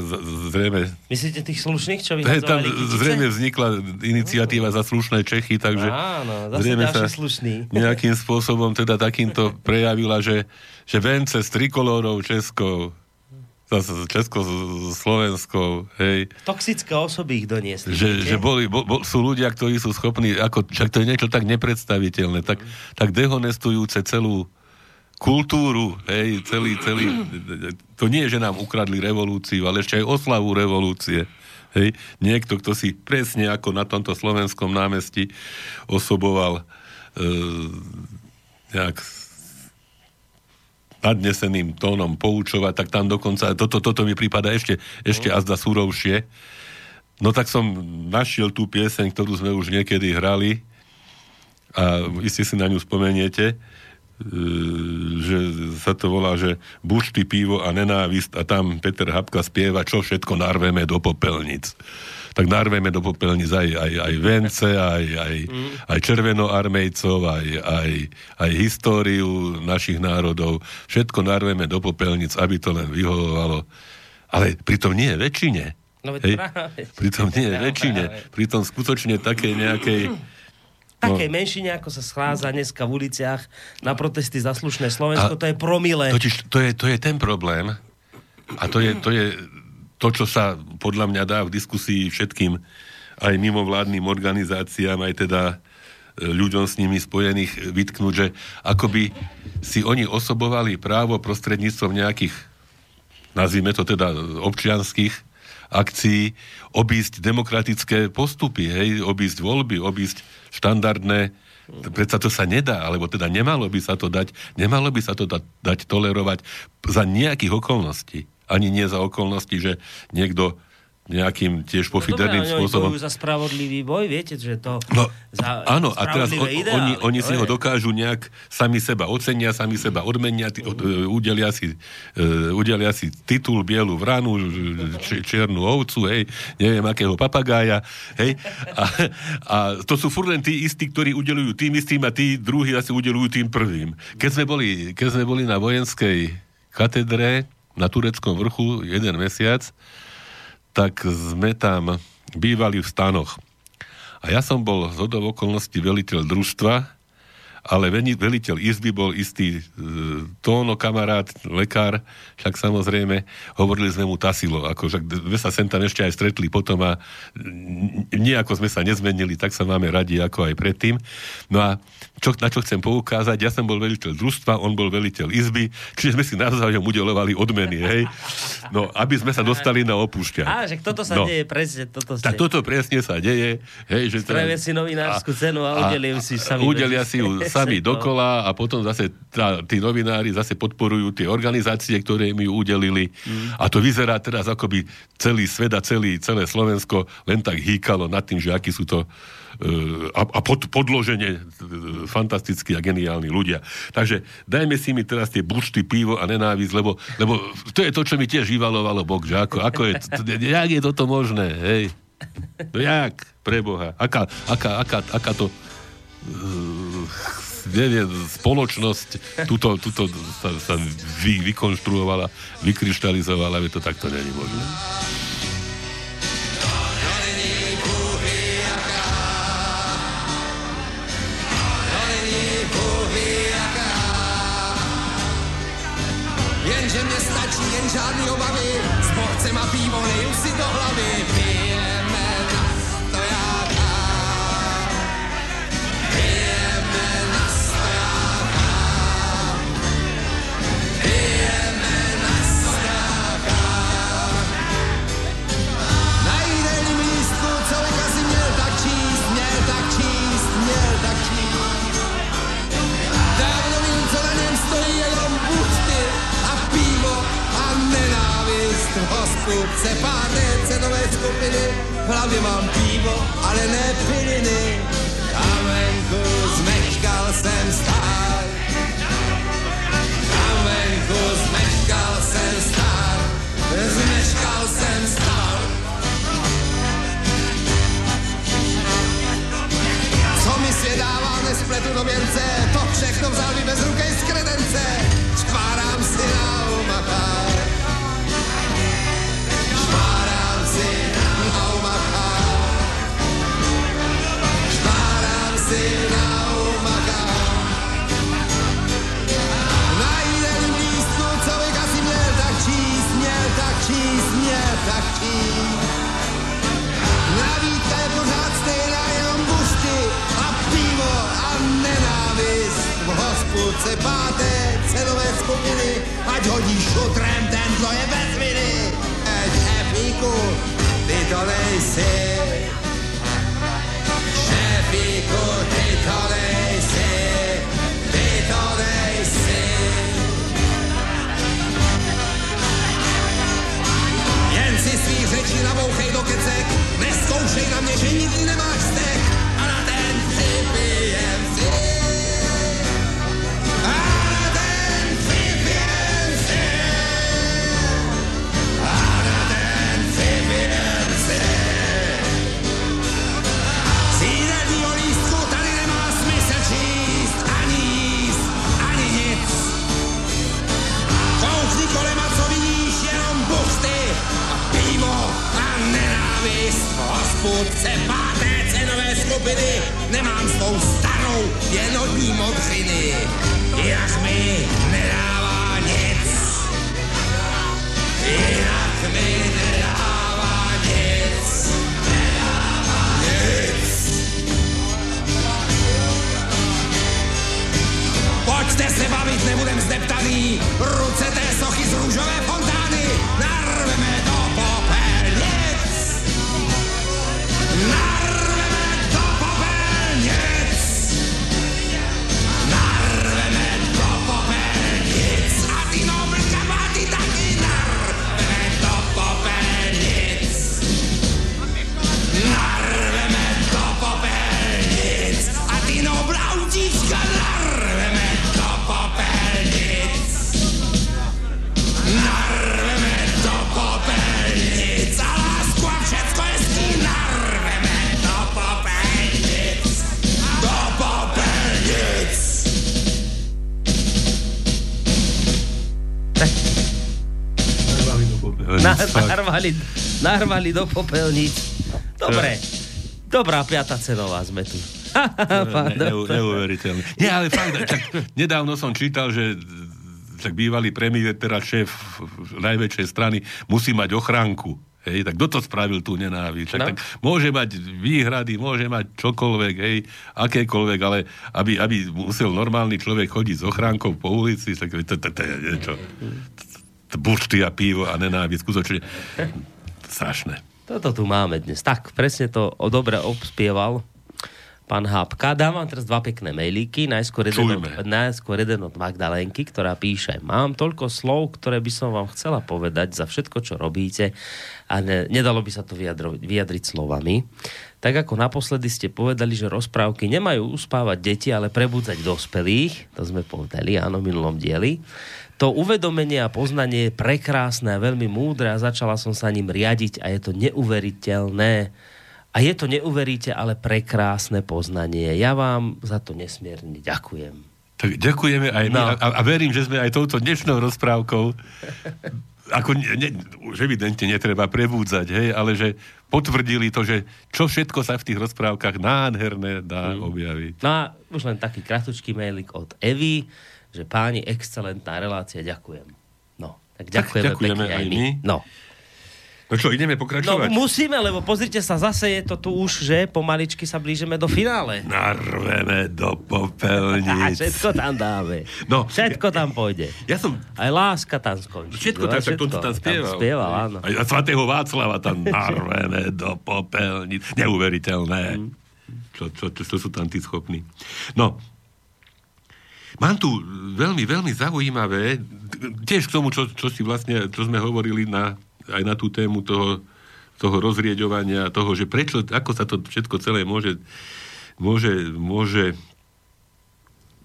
zrejme... Myslíte tých slušných, čo vyhadzovali Tam kytice? zrejme vznikla iniciatíva za slušné Čechy, takže Áno, zase zrejme sa slušný. nejakým spôsobom teda takýmto prejavila, že, že vence s trikolórou Českou Česko, Slovensko, hej. Toxické osoby ich doniesli. Že, že boli, bo, bo, sú ľudia, ktorí sú schopní, ako, však to je niečo tak nepredstaviteľné, tak, tak dehonestujúce celú kultúru, hej, celý, celý, to nie je, že nám ukradli revolúciu, ale ešte aj oslavu revolúcie. Hej, niekto, kto si presne ako na tomto slovenskom námestí osoboval e, nejak nadneseným tónom poučovať, tak tam dokonca, toto, toto mi prípada ešte, ešte no. azda súrovšie. No tak som našiel tú pieseň, ktorú sme už niekedy hrali a iste si na ňu spomeniete. že sa to volá, že bušty, pivo a nenávist a tam Peter Habka spieva, čo všetko narveme do popelnic. Tak narveme do popelnic aj, aj, aj vence, aj, aj, mm. aj červenoarmejcov, aj, aj, aj históriu našich národov. Všetko narveme do popelnic, aby to len vyhovovalo. Ale pritom nie väčšine. No veď práve. Pritom nie je väčšine. Pritom skutočne také nejakej takej no. menšine, ako sa schádza dneska v uliciach na protesty za slušné Slovensko, a to je promile. Totiž to je, to je ten problém a to je, to je to, čo sa podľa mňa dá v diskusii všetkým aj mimovládnym organizáciám, aj teda e, ľuďom s nimi spojených vytknúť, že akoby si oni osobovali právo prostredníctvom nejakých, nazvime to teda občianských akcií, obísť demokratické postupy, hej, obísť voľby, obísť štandardné Predsa to sa nedá, alebo teda nemalo by sa to dať, nemalo by sa to dať, dať tolerovať za nejakých okolností. Ani nie za okolnosti, že niekto nejakým tiež pofiderným no, spôsobom. Oni za spravodlivý boj, viete, že to... No, za áno, a teraz o, ideály, oni, oni si ho dokážu nejak sami seba ocenia, sami seba odmenia, t- uh, udelia, si, uh, udelia si titul bielu vranu, č- čiernu ovcu, hej, neviem akého papagája, hej, a, a to sú furt len tí istí, ktorí udelujú tým istým a tí druhí asi udelujú tým prvým. Keď sme boli, keď sme boli na vojenskej katedre na tureckom vrchu jeden mesiac, tak sme tam bývali v stanoch. A ja som bol z okolností veliteľ družstva ale veliteľ izby bol istý e, tóno kamarát, lekár, však samozrejme, hovorili sme mu Tasilo, ako však sme sa sem tam ešte aj stretli potom a nejako sme sa nezmenili, tak sa máme radi ako aj predtým. No a čo, na čo chcem poukázať, ja som bol veliteľ družstva, on bol veliteľ izby, čiže sme si navzájom udelovali odmeny, hej. No, aby sme sa dostali na opúšťa. Á, že toto sa no. deje presne, toto ste... Tak toto presne sa deje, hej, že... Spravia si novinárskú cenu a, a udelia si sami. Udelia si ju sami dokola a potom zase tá, tí novinári zase podporujú tie organizácie, ktoré mi udelili. Mm. A to vyzerá teraz, ako by celý svet a celý, celé Slovensko len tak hýkalo nad tým, že akí sú to e, a, a pod, podloženie e, fantastickí a geniálni ľudia. Takže dajme si mi teraz tie bušty, pivo a nenávisť, lebo, lebo to je to, čo mi tiež vyvalovalo Bok, že ako, ako je, jak je toto možné, hej? No jak, preboha, aká, aká, aká, aká to neviem, spoločnosť tuto, tuto sa, sa vy, vykonštruovala, vykryštalizovala, je to takto není možné. Jenže mě stačí jen žádný obavy, s borcem a pivo nejím si do hlavy, se páté cenové skupiny, v hlavě mám pivo, ale ne piliny. A venku zmeškal jsem stát. A venku zmeškal jsem stát. Zmeškal jsem stát. Co mi svět dává, nespletu do věnce, to všechno vzal mi bez ruky z kredence. Špárám si na se páté cenové skupiny, ať hodíš šutrem ten, kdo je bez viny. Ať Efíku, ty to nejsi. Šefíku, ty to nejsi. Ty to nejsi. Jen si svých řečí nabouchej do kecek, neskoušej na mě, že nikdy nemáš stek vůdce páté cenové skupiny, nemám svou starou, jen od ní modřiny. Jak mi nedává nic, jinak mi nedává nic, nedává nic. Pojďte se bavit, nebudem zdeptaný, ruce té sochy z růžové fontány, narveme do narvali, narvali do popelníc. Dobre. Dobrá piata cenová sme tu. Ne, ne, neuveriteľné. Nie, ale fakt, tak, nedávno som čítal, že tak bývalý premiér, teraz šéf najväčšej strany, musí mať ochránku. Hej, tak kto to spravil tú nenávisť? Tak, No. tak môže mať výhrady, môže mať čokoľvek, hej, akékoľvek, ale aby, aby musel normálny človek chodiť s ochránkou po ulici, tak to, to, to je niečo. To Bušty a pivo a nenávisť, skutočne strašné. Toto tu máme dnes. Tak, presne to dobre obspieval pán Hápka. Dám vám teraz dva pekné mailíky. Najskôr jeden, od, najskôr jeden od Magdalenky, ktorá píše Mám toľko slov, ktoré by som vám chcela povedať za všetko, čo robíte a ne, nedalo by sa to vyjadro, vyjadriť slovami. Tak ako naposledy ste povedali, že rozprávky nemajú uspávať deti, ale prebudzať dospelých, to sme povedali, áno, v minulom dieli. To uvedomenie a poznanie je prekrásne a veľmi múdre a začala som sa ním riadiť a je to neuveriteľné. A je to neuveríte, ale prekrásne poznanie. Ja vám za to nesmierne ďakujem. Tak ďakujeme aj my No. a, a verím, že sme aj touto dnešnou rozprávkou ako ne, ne, už evidentne netreba prebúdzať, hej, ale že potvrdili to, že čo všetko sa v tých rozprávkach nádherné dá mm. objaviť. No a už len taký kratučký mailik od Evy, že páni, excelentná relácia, ďakujem. No, tak ďakujeme, ďakujeme pekne aj my. my. No. No čo, ideme no, pokračovať? musíme, lebo pozrite sa, zase je to tu už, že pomaličky sa blížime do finále. Narveme do A popelníc. všetko tam dáme. No, všetko tam pôjde. Ja som Aj láska tam skončí. Všetko No, tak, tak to tam spieval. Tam spieval, áno. Aj a svatého Václava tam narveme do popelníc. Neuveriteľné. Mm. Čo, čo, čo, čo sú tam tí schopní. No, mám tu veľmi, veľmi zaujímavé, tiež k tomu, čo, čo si vlastne, čo sme hovorili na, aj na tú tému toho, toho rozrieďovania, toho, že prečo, ako sa to všetko celé môže, môže, môže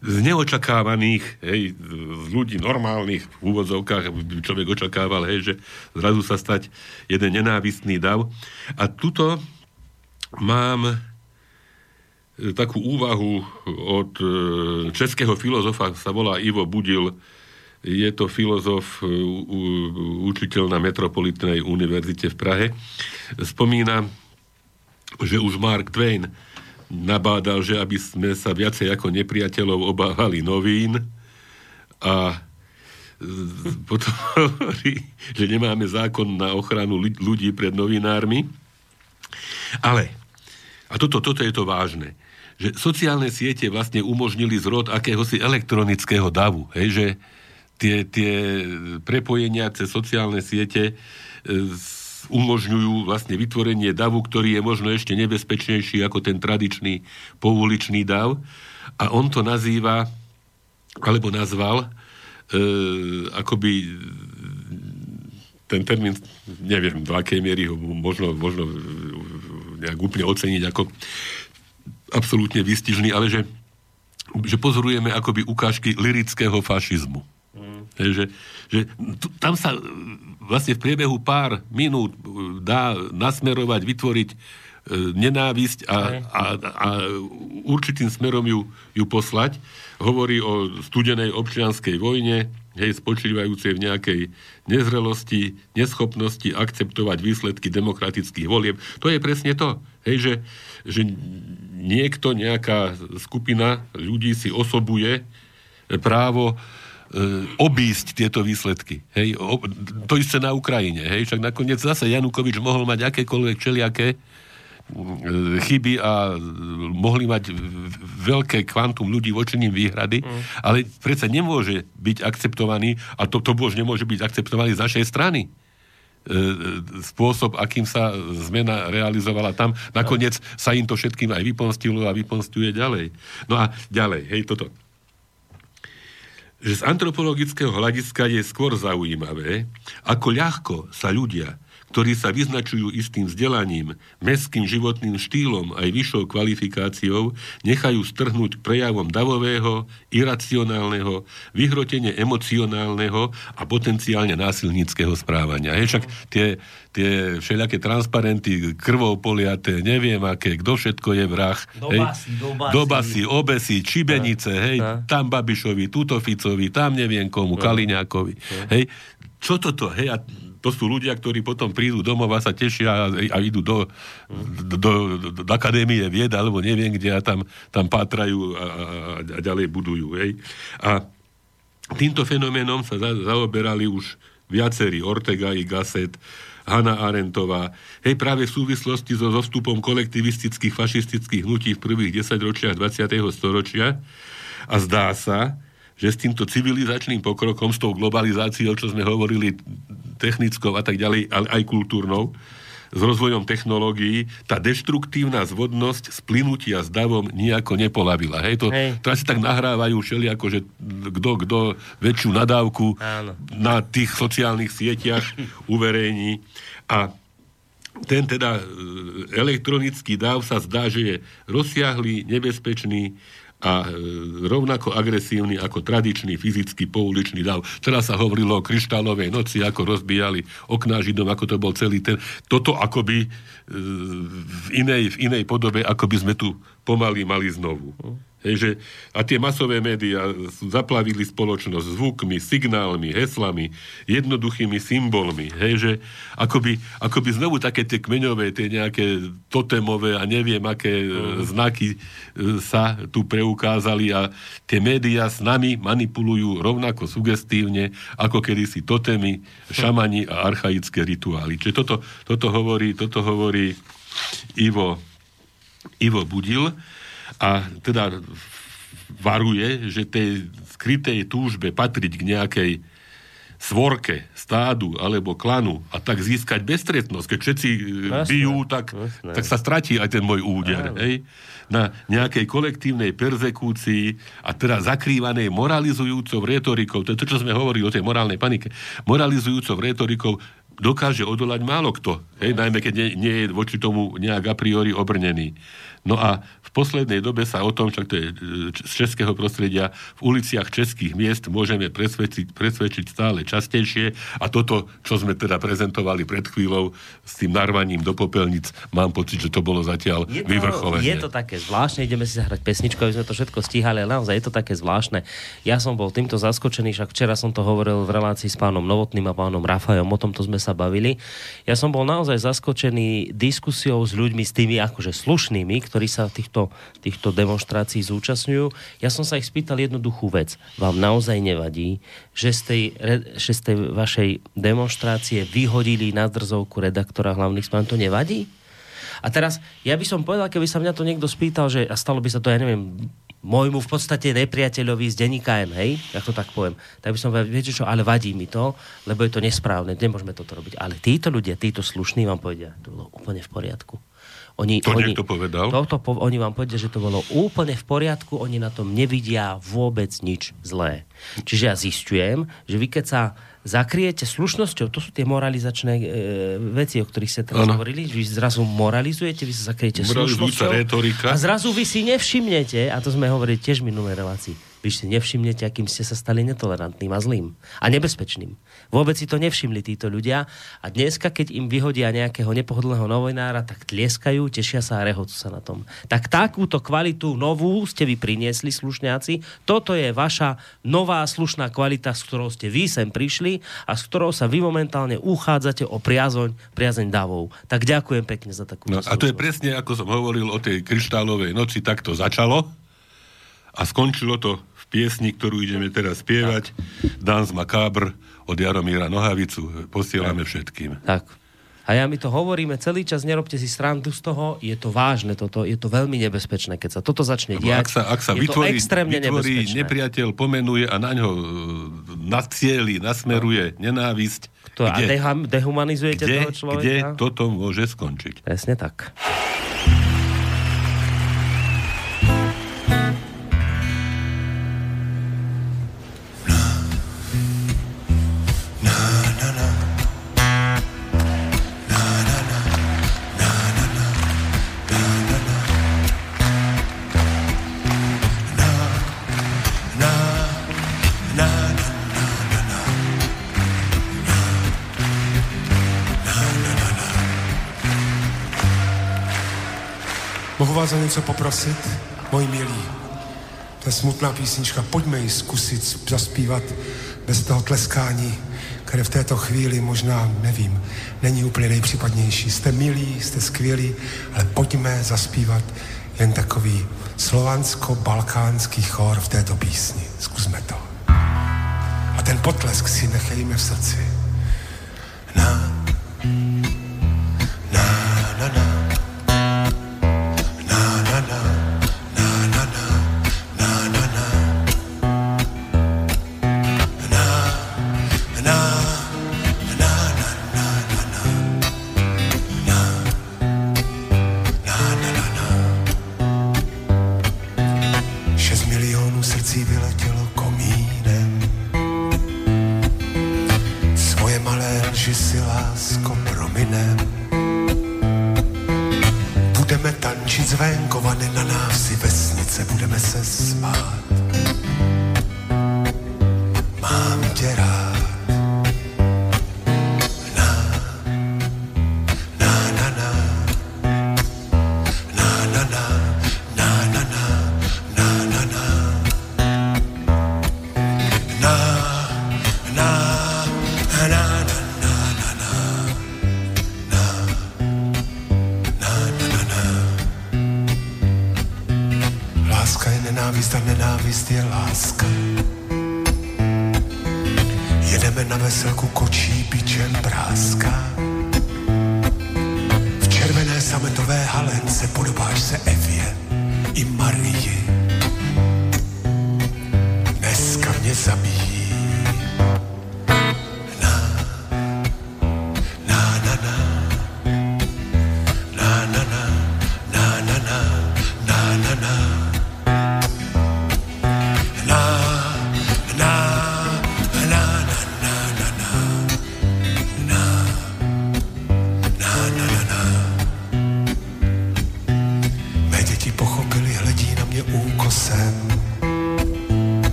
z neočakávaných, hej, z ľudí normálnych v úvodzovkách by človek očakával, hej, že zrazu sa stať jeden nenávistný dav. A tuto mám e, takú úvahu od e, českého filozofa, sa volá Ivo Budil, je to filozof, e, učiteľ na Metropolitnej univerzite v Prahe. Spomína, že už Mark Twain nabádal, že aby sme sa viacej ako nepriateľov obávali novín a potom hovorí, že nemáme zákon na ochranu ľu- ľudí pred novinármi. Ale, a toto, toto je to vážne, že sociálne siete vlastne umožnili zrod akéhosi elektronického davu, hej, že tie, tie prepojenia cez sociálne siete e, umožňujú vlastne vytvorenie davu, ktorý je možno ešte nebezpečnejší ako ten tradičný pouličný dav. A on to nazýva, alebo nazval, e, akoby ten termín, neviem do akej miery ho možno, možno nejak úplne oceniť ako absolútne výstižný, ale že, že pozorujeme akoby ukážky lirického fašizmu. Mm. Že, že tam sa e, vlastne v priebehu pár minút e, dá nasmerovať, vytvoriť e, nenávisť a, a, a určitým smerom ju, ju poslať. Hovorí o studenej občianskej vojne, hej, spočívajúcej v nejakej nezrelosti, neschopnosti akceptovať výsledky demokratických volieb. To je presne to, Hej, že, že niekto, nejaká skupina ľudí si osobuje právo obísť tieto výsledky. Hej, o, to isté na Ukrajine. Hej, však nakoniec zase Janukovič mohol mať akékoľvek čeliaké E, chyby a mohli mať veľké kvantum ľudí voči ním výhrady, mm. ale predsa nemôže byť akceptovaný, a to, to už nemôže byť akceptovaný z našej strany e, spôsob, akým sa zmena realizovala tam. Nakoniec sa im to všetkým aj vypomstilo a vypomstuje ďalej. No a ďalej, hej, toto. Že z antropologického hľadiska je skôr zaujímavé, ako ľahko sa ľudia ktorí sa vyznačujú istým vzdelaním, mestským životným štýlom aj vyššou kvalifikáciou, nechajú strhnúť prejavom davového, iracionálneho, vyhrotene emocionálneho a potenciálne násilníckého správania. Hej, však tie, tie všelijaké transparenty, krvou poliaté, neviem aké, kto všetko je vrah. Dobasy, dobasy. Dobasy, obesy, čibenice, hej, tam Babišovi, tuto Ficovi, tam neviem komu, Kaliňákovi. Hej, čo toto, hej, a to sú ľudia, ktorí potom prídu domov a sa tešia a, a idú do, do, do, do, akadémie vied, alebo neviem kde a tam, tam pátrajú a, a, a ďalej budujú. Hej. A týmto fenoménom sa za, zaoberali už viacerí, Ortega i Gasset, Hanna Arentová. Hej, práve v súvislosti so zostupom kolektivistických fašistických hnutí v prvých desaťročiach 20. storočia. A zdá sa, že s týmto civilizačným pokrokom, s tou globalizáciou, čo sme hovorili, technickou a tak ďalej, ale aj kultúrnou, s rozvojom technológií, tá deštruktívna zvodnosť splynutia s davom nejako nepolavila. Hej, to, Hej. teraz si tak nahrávajú všeli, ako že kto, kto väčšiu nadávku Áno. na tých sociálnych sieťach uverejní. A ten teda e, elektronický dáv sa zdá, že je rozsiahlý, nebezpečný, a e, rovnako agresívny ako tradičný fyzický pouličný dav. Teraz sa hovorilo o kryštálovej noci, ako rozbijali okná Židom, ako to bol celý ten... Toto akoby v inej, v inej podobe, ako by sme tu pomaly mali znovu. Hej, že, a tie masové médiá zaplavili spoločnosť zvukmi, signálmi, heslami, jednoduchými symbolmi. Hej, že akoby, akoby znovu také tie kmeňové, tie nejaké totemové a neviem, aké mm. znaky e, sa tu preukázali a tie médiá s nami manipulujú rovnako sugestívne, ako kedysi totemy, šamani a archaické rituály. Čiže toto, toto, hovorí, toto hovorí Ivo, Ivo Budil a teda varuje, že tej skrytej túžbe patriť k nejakej svorke, stádu alebo klanu a tak získať bestretnosť. Keď všetci Jasne. bijú, tak, tak sa stratí aj ten môj úder. Hej? Na nejakej kolektívnej perzekúcii a teda zakrývanej moralizujúcou retorikou, to je to, čo sme hovorili o tej morálnej panike, moralizujúcou retorikou dokáže odolať málo kto. Hej? Najmä keď nie, nie je voči tomu nejak a priori obrnený. No a v poslednej dobe sa o tom, čo to je e, z českého prostredia, v uliciach českých miest môžeme presvedčiť, presvedčiť stále častejšie a toto, čo sme teda prezentovali pred chvíľou s tým narvaním do popelnic, mám pocit, že to bolo zatiaľ je to, vyvrcholenie. Je to také zvláštne, ideme si zahrať pesničku, aby sme to všetko stíhali, ale naozaj je to také zvláštne. Ja som bol týmto zaskočený, však včera som to hovoril v relácii s pánom Novotným a pánom Rafajom, o tomto sme sa bavili. Ja som bol naozaj zaskočený diskusiou s ľuďmi, s tými akože slušnými, ktorí sa týchto, týchto demonstrácií zúčastňujú. Ja som sa ich spýtal jednoduchú vec. Vám naozaj nevadí, že z tej, že z tej vašej demonstrácie vyhodili na drzovku redaktora hlavných spán? To nevadí? A teraz, ja by som povedal, keby sa mňa to niekto spýtal, že a stalo by sa to, ja neviem, môjmu v podstate nepriateľovi z denníka N, hej, ja to tak poviem, tak by som povedal, viete čo, ale vadí mi to, lebo je to nesprávne, nemôžeme toto robiť. Ale títo ľudia, títo slušní vám povedia, to bolo úplne v poriadku. Oni, to oni, niekto povedal? Toto, po, oni vám povedia, že to bolo úplne v poriadku, oni na tom nevidia vôbec nič zlé. Čiže ja zistujem, že vy keď sa zakriete slušnosťou, to sú tie moralizačné e, veci, o ktorých ste teraz ano. hovorili, vy zrazu moralizujete, vy sa zakriete slušnosťou retorika. a zrazu vy si nevšimnete, a to sme hovorili tiež v minulej relácii, vy si nevšimnete, akým ste sa stali netolerantným a zlým a nebezpečným. Vôbec si to nevšimli títo ľudia a dneska, keď im vyhodia nejakého nepohodlného novinára, tak tlieskajú, tešia sa a rehocu sa na tom. Tak takúto kvalitu novú ste vy priniesli, slušňáci. Toto je vaša nová slušná kvalita, s ktorou ste vy sem prišli a s ktorou sa vy momentálne uchádzate o priazoň, priazeň davov. Tak ďakujem pekne za takú no, A to je presne, ako som hovoril o tej kryštálovej noci, tak to začalo a skončilo to piesni, ktorú ideme teraz spievať. Dance Macabre od Jaromíra Nohavicu. Posielame všetkým. Tak. A ja my to hovoríme celý čas, nerobte si srandu z toho, je to vážne toto, je to veľmi nebezpečné, keď sa toto začne diať. Ak sa, ak sa je vytvorí, to extrémne vytvorí nebezpečné. nepriateľ, pomenuje a na ňo e, nacieli, nasmeruje no. nenávisť. To, kde, a deha, dehumanizujete kde, toho človeka? Kde toto môže skončiť? Presne tak. Vás o něco poprosit, moji milí? To je smutná písnička, pojďme ji zkusit zaspívat bez toho tleskání, které v této chvíli možná, nevím, není úplně nejpřípadnější. Jste milí, jste skvělí, ale pojďme zaspívat jen takový slovansko-balkánský chor v této písni. Zkusme to. A ten potlesk si nechejme v srdci.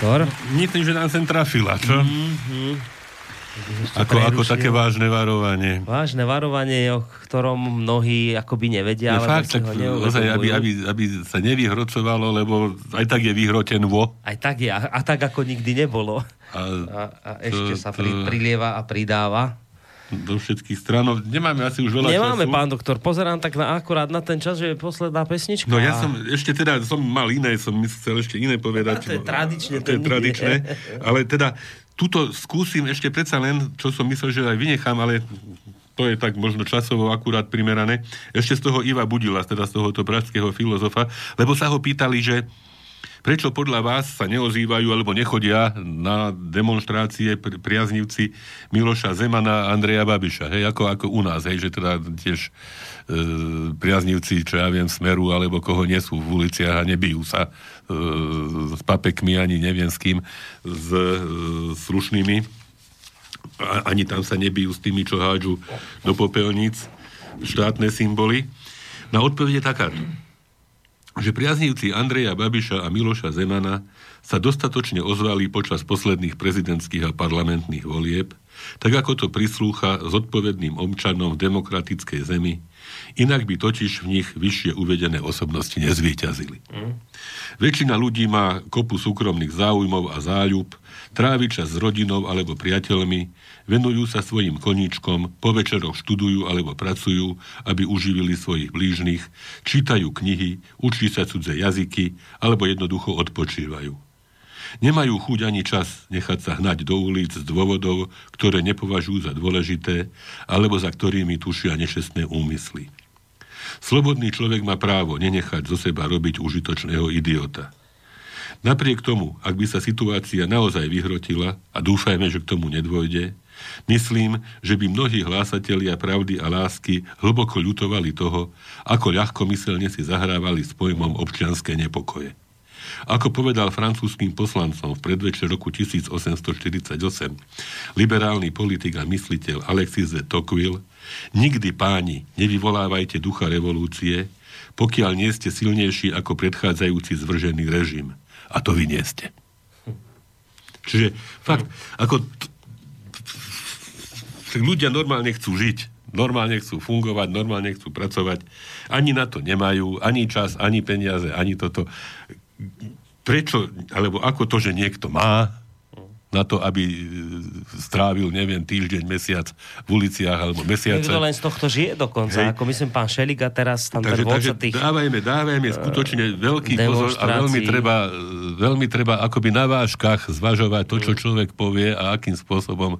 Doktor. Myslím, že nám sem trafila, čo? Mhm. Ako, ako také vážne varovanie. Vážne varovanie, o ktorom mnohí akoby nevedia, Je fakt, tak ozaj, aby, aby, aby sa nevyhrocovalo, lebo aj tak je vyhroten vo. Aj tak je, a, a tak ako nikdy nebolo. A A, a ešte to- sa to- pri, prilieva a pridáva. Do všetkých stran. No, nemáme asi už veľa Nemáme, času. pán doktor. Pozerám tak na, akurát na ten čas, že je posledná pesnička. No ja som ešte teda, som mal iné, som chcel ešte iné povedať. A to je tradične, To je to tradičné. Ale teda, tuto skúsim ešte predsa len, čo som myslel, že aj vynechám, ale to je tak možno časovo akurát primerané. Ešte z toho Iva Budila, teda z tohoto pražského filozofa, lebo sa ho pýtali, že prečo podľa vás sa neozývajú alebo nechodia na demonstrácie pri- priaznivci Miloša Zemana a Andreja Babiša, hej, ako, ako u nás, hej, že teda tiež e, priaznivci, čo ja viem, Smeru alebo koho nie sú v uliciach a nebijú sa e, s papekmi ani neviem s kým, s e, slušnými. A, ani tam sa nebijú s tými, čo hádžu do popelníc štátne symboly. Na odpoveď takáto že priaznivci Andreja Babiša a Miloša Zemana sa dostatočne ozvali počas posledných prezidentských a parlamentných volieb, tak ako to prislúcha zodpovedným občanom v demokratickej zemi, inak by totiž v nich vyššie uvedené osobnosti nezvýťazili. Väčšina ľudí má kopu súkromných záujmov a záľub, trávi čas s rodinou alebo priateľmi, venujú sa svojim koníčkom, po večeroch študujú alebo pracujú, aby uživili svojich blížnych, čítajú knihy, učí sa cudze jazyky alebo jednoducho odpočívajú. Nemajú chuť ani čas nechať sa hnať do ulic z dôvodov, ktoré nepovažujú za dôležité alebo za ktorými tušia nešestné úmysly. Slobodný človek má právo nenechať zo seba robiť užitočného idiota. Napriek tomu, ak by sa situácia naozaj vyhrotila, a dúfajme, že k tomu nedôjde, myslím, že by mnohí hlásatelia pravdy a lásky hlboko ľutovali toho, ako ľahkomyselne si zahrávali s pojmom občianské nepokoje. Ako povedal francúzským poslancom v predvečer roku 1848 liberálny politik a mysliteľ Alexis de Tocqueville, nikdy páni nevyvolávajte ducha revolúcie, pokiaľ nie ste silnejší ako predchádzajúci zvržený režim. A to vy nie ste. Čiže fakt, ako ľudia normálne chcú žiť, normálne chcú fungovať, normálne chcú pracovať. Ani na to nemajú, ani čas, ani peniaze, ani toto. Prečo, alebo ako to, že niekto má na to, aby e, strávil, neviem, týždeň, mesiac v uliciach alebo mesiace. Niekto len z tohto žije dokonca. Hej. Ako myslím, pán Šeliga teraz tam Takže, ten takže tých... dávajme, dávajme skutočne veľký pozor a veľmi treba, veľmi treba akoby na vážkach zvažovať to, čo človek povie a akým spôsobom e,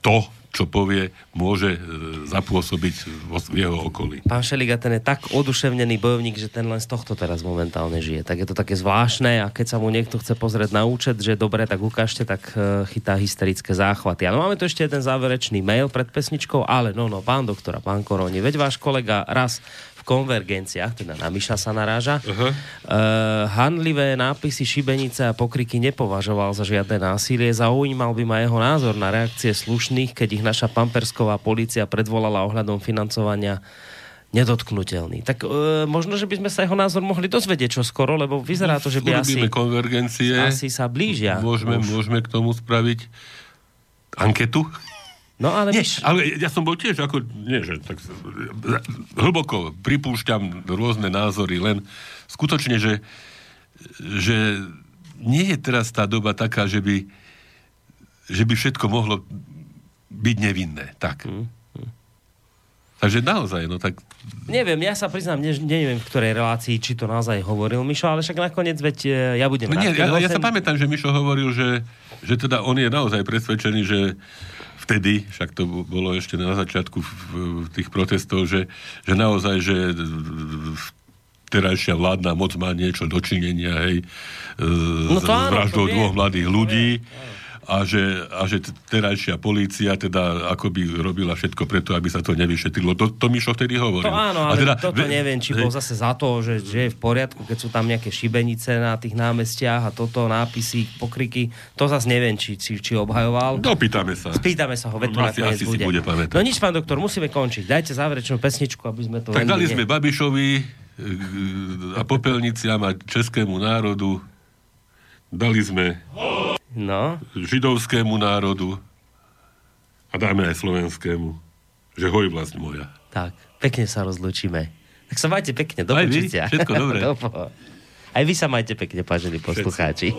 to, čo povie, môže e, zapôsobiť v jeho okolí. Pán Šeliga, ten je tak oduševnený bojovník, že ten len z tohto teraz momentálne žije. Tak je to také zvláštne a keď sa mu niekto chce pozrieť na účet, že dobre, tak ukážte, tak e, chytá hysterické záchvaty. Ale máme tu ešte jeden záverečný mail pred pesničkou, ale no, no, pán doktora, pán Koroni, veď váš kolega raz konvergenciách, teda na Miša sa naráža, uh-huh. uh, hanlivé nápisy šibenice a pokriky nepovažoval za žiadne násilie. Zaujímal by ma jeho názor na reakcie slušných, keď ich naša pampersková policia predvolala ohľadom financovania nedotknutelný. Tak e, možno, že by sme sa jeho názor mohli dozvedieť čo skoro, lebo vyzerá to, že by asi, konvergencie. asi sa blížia. Môžeme, už. môžeme k tomu spraviť anketu. No ale Nie, ale ja som bol tiež ako, nie, že tak hlboko pripúšťam rôzne názory, len skutočne, že, že nie je teraz tá doba taká, že by, že by všetko mohlo byť nevinné. Tak. Takže naozaj, no tak... neviem, ja sa priznám, ne, neviem, v ktorej relácii, či to naozaj hovoril Mišo, ale však nakoniec, veď e, ja budem No nie, rád, ja, ho ja sa pamätám, že Mišo hovoril, že, že teda on je naozaj presvedčený, že vtedy, však to bolo ešte na začiatku tých protestov, že, že naozaj, že terajšia vládna moc má niečo dočinenia, hej, No no to s áno, vraždou to dvoch mladých ľudí a že, a že terajšia polícia teda akoby robila všetko preto, aby sa to nevyšetrilo. To, to Mišo vtedy hovoril. To áno, A ale teda, toto neviem, či bol zase za to, že, že je v poriadku, keď sú tam nejaké šibenice na tých námestiach a toto, nápisy, pokriky, to zase neviem, či, či, či obhajoval. Dopýtame sa. Spýtame sa ho, veď to Asi- asi si bude. bude pamätať. No nič, pán doktor, musíme končiť. Dajte záverečnú pesničku, aby sme to... Tak dali ne- sme Babišovi e, a popelniciam a českému národu. Dali sme No, židovskému národu a dáme aj slovenskému, že hoj vlast moja. tak, pekne sa rozlúčime. Tak sa majte pekne, do Aj vy? Všetko dobré. Aj vy sa majte pekne, vážení poslucháči.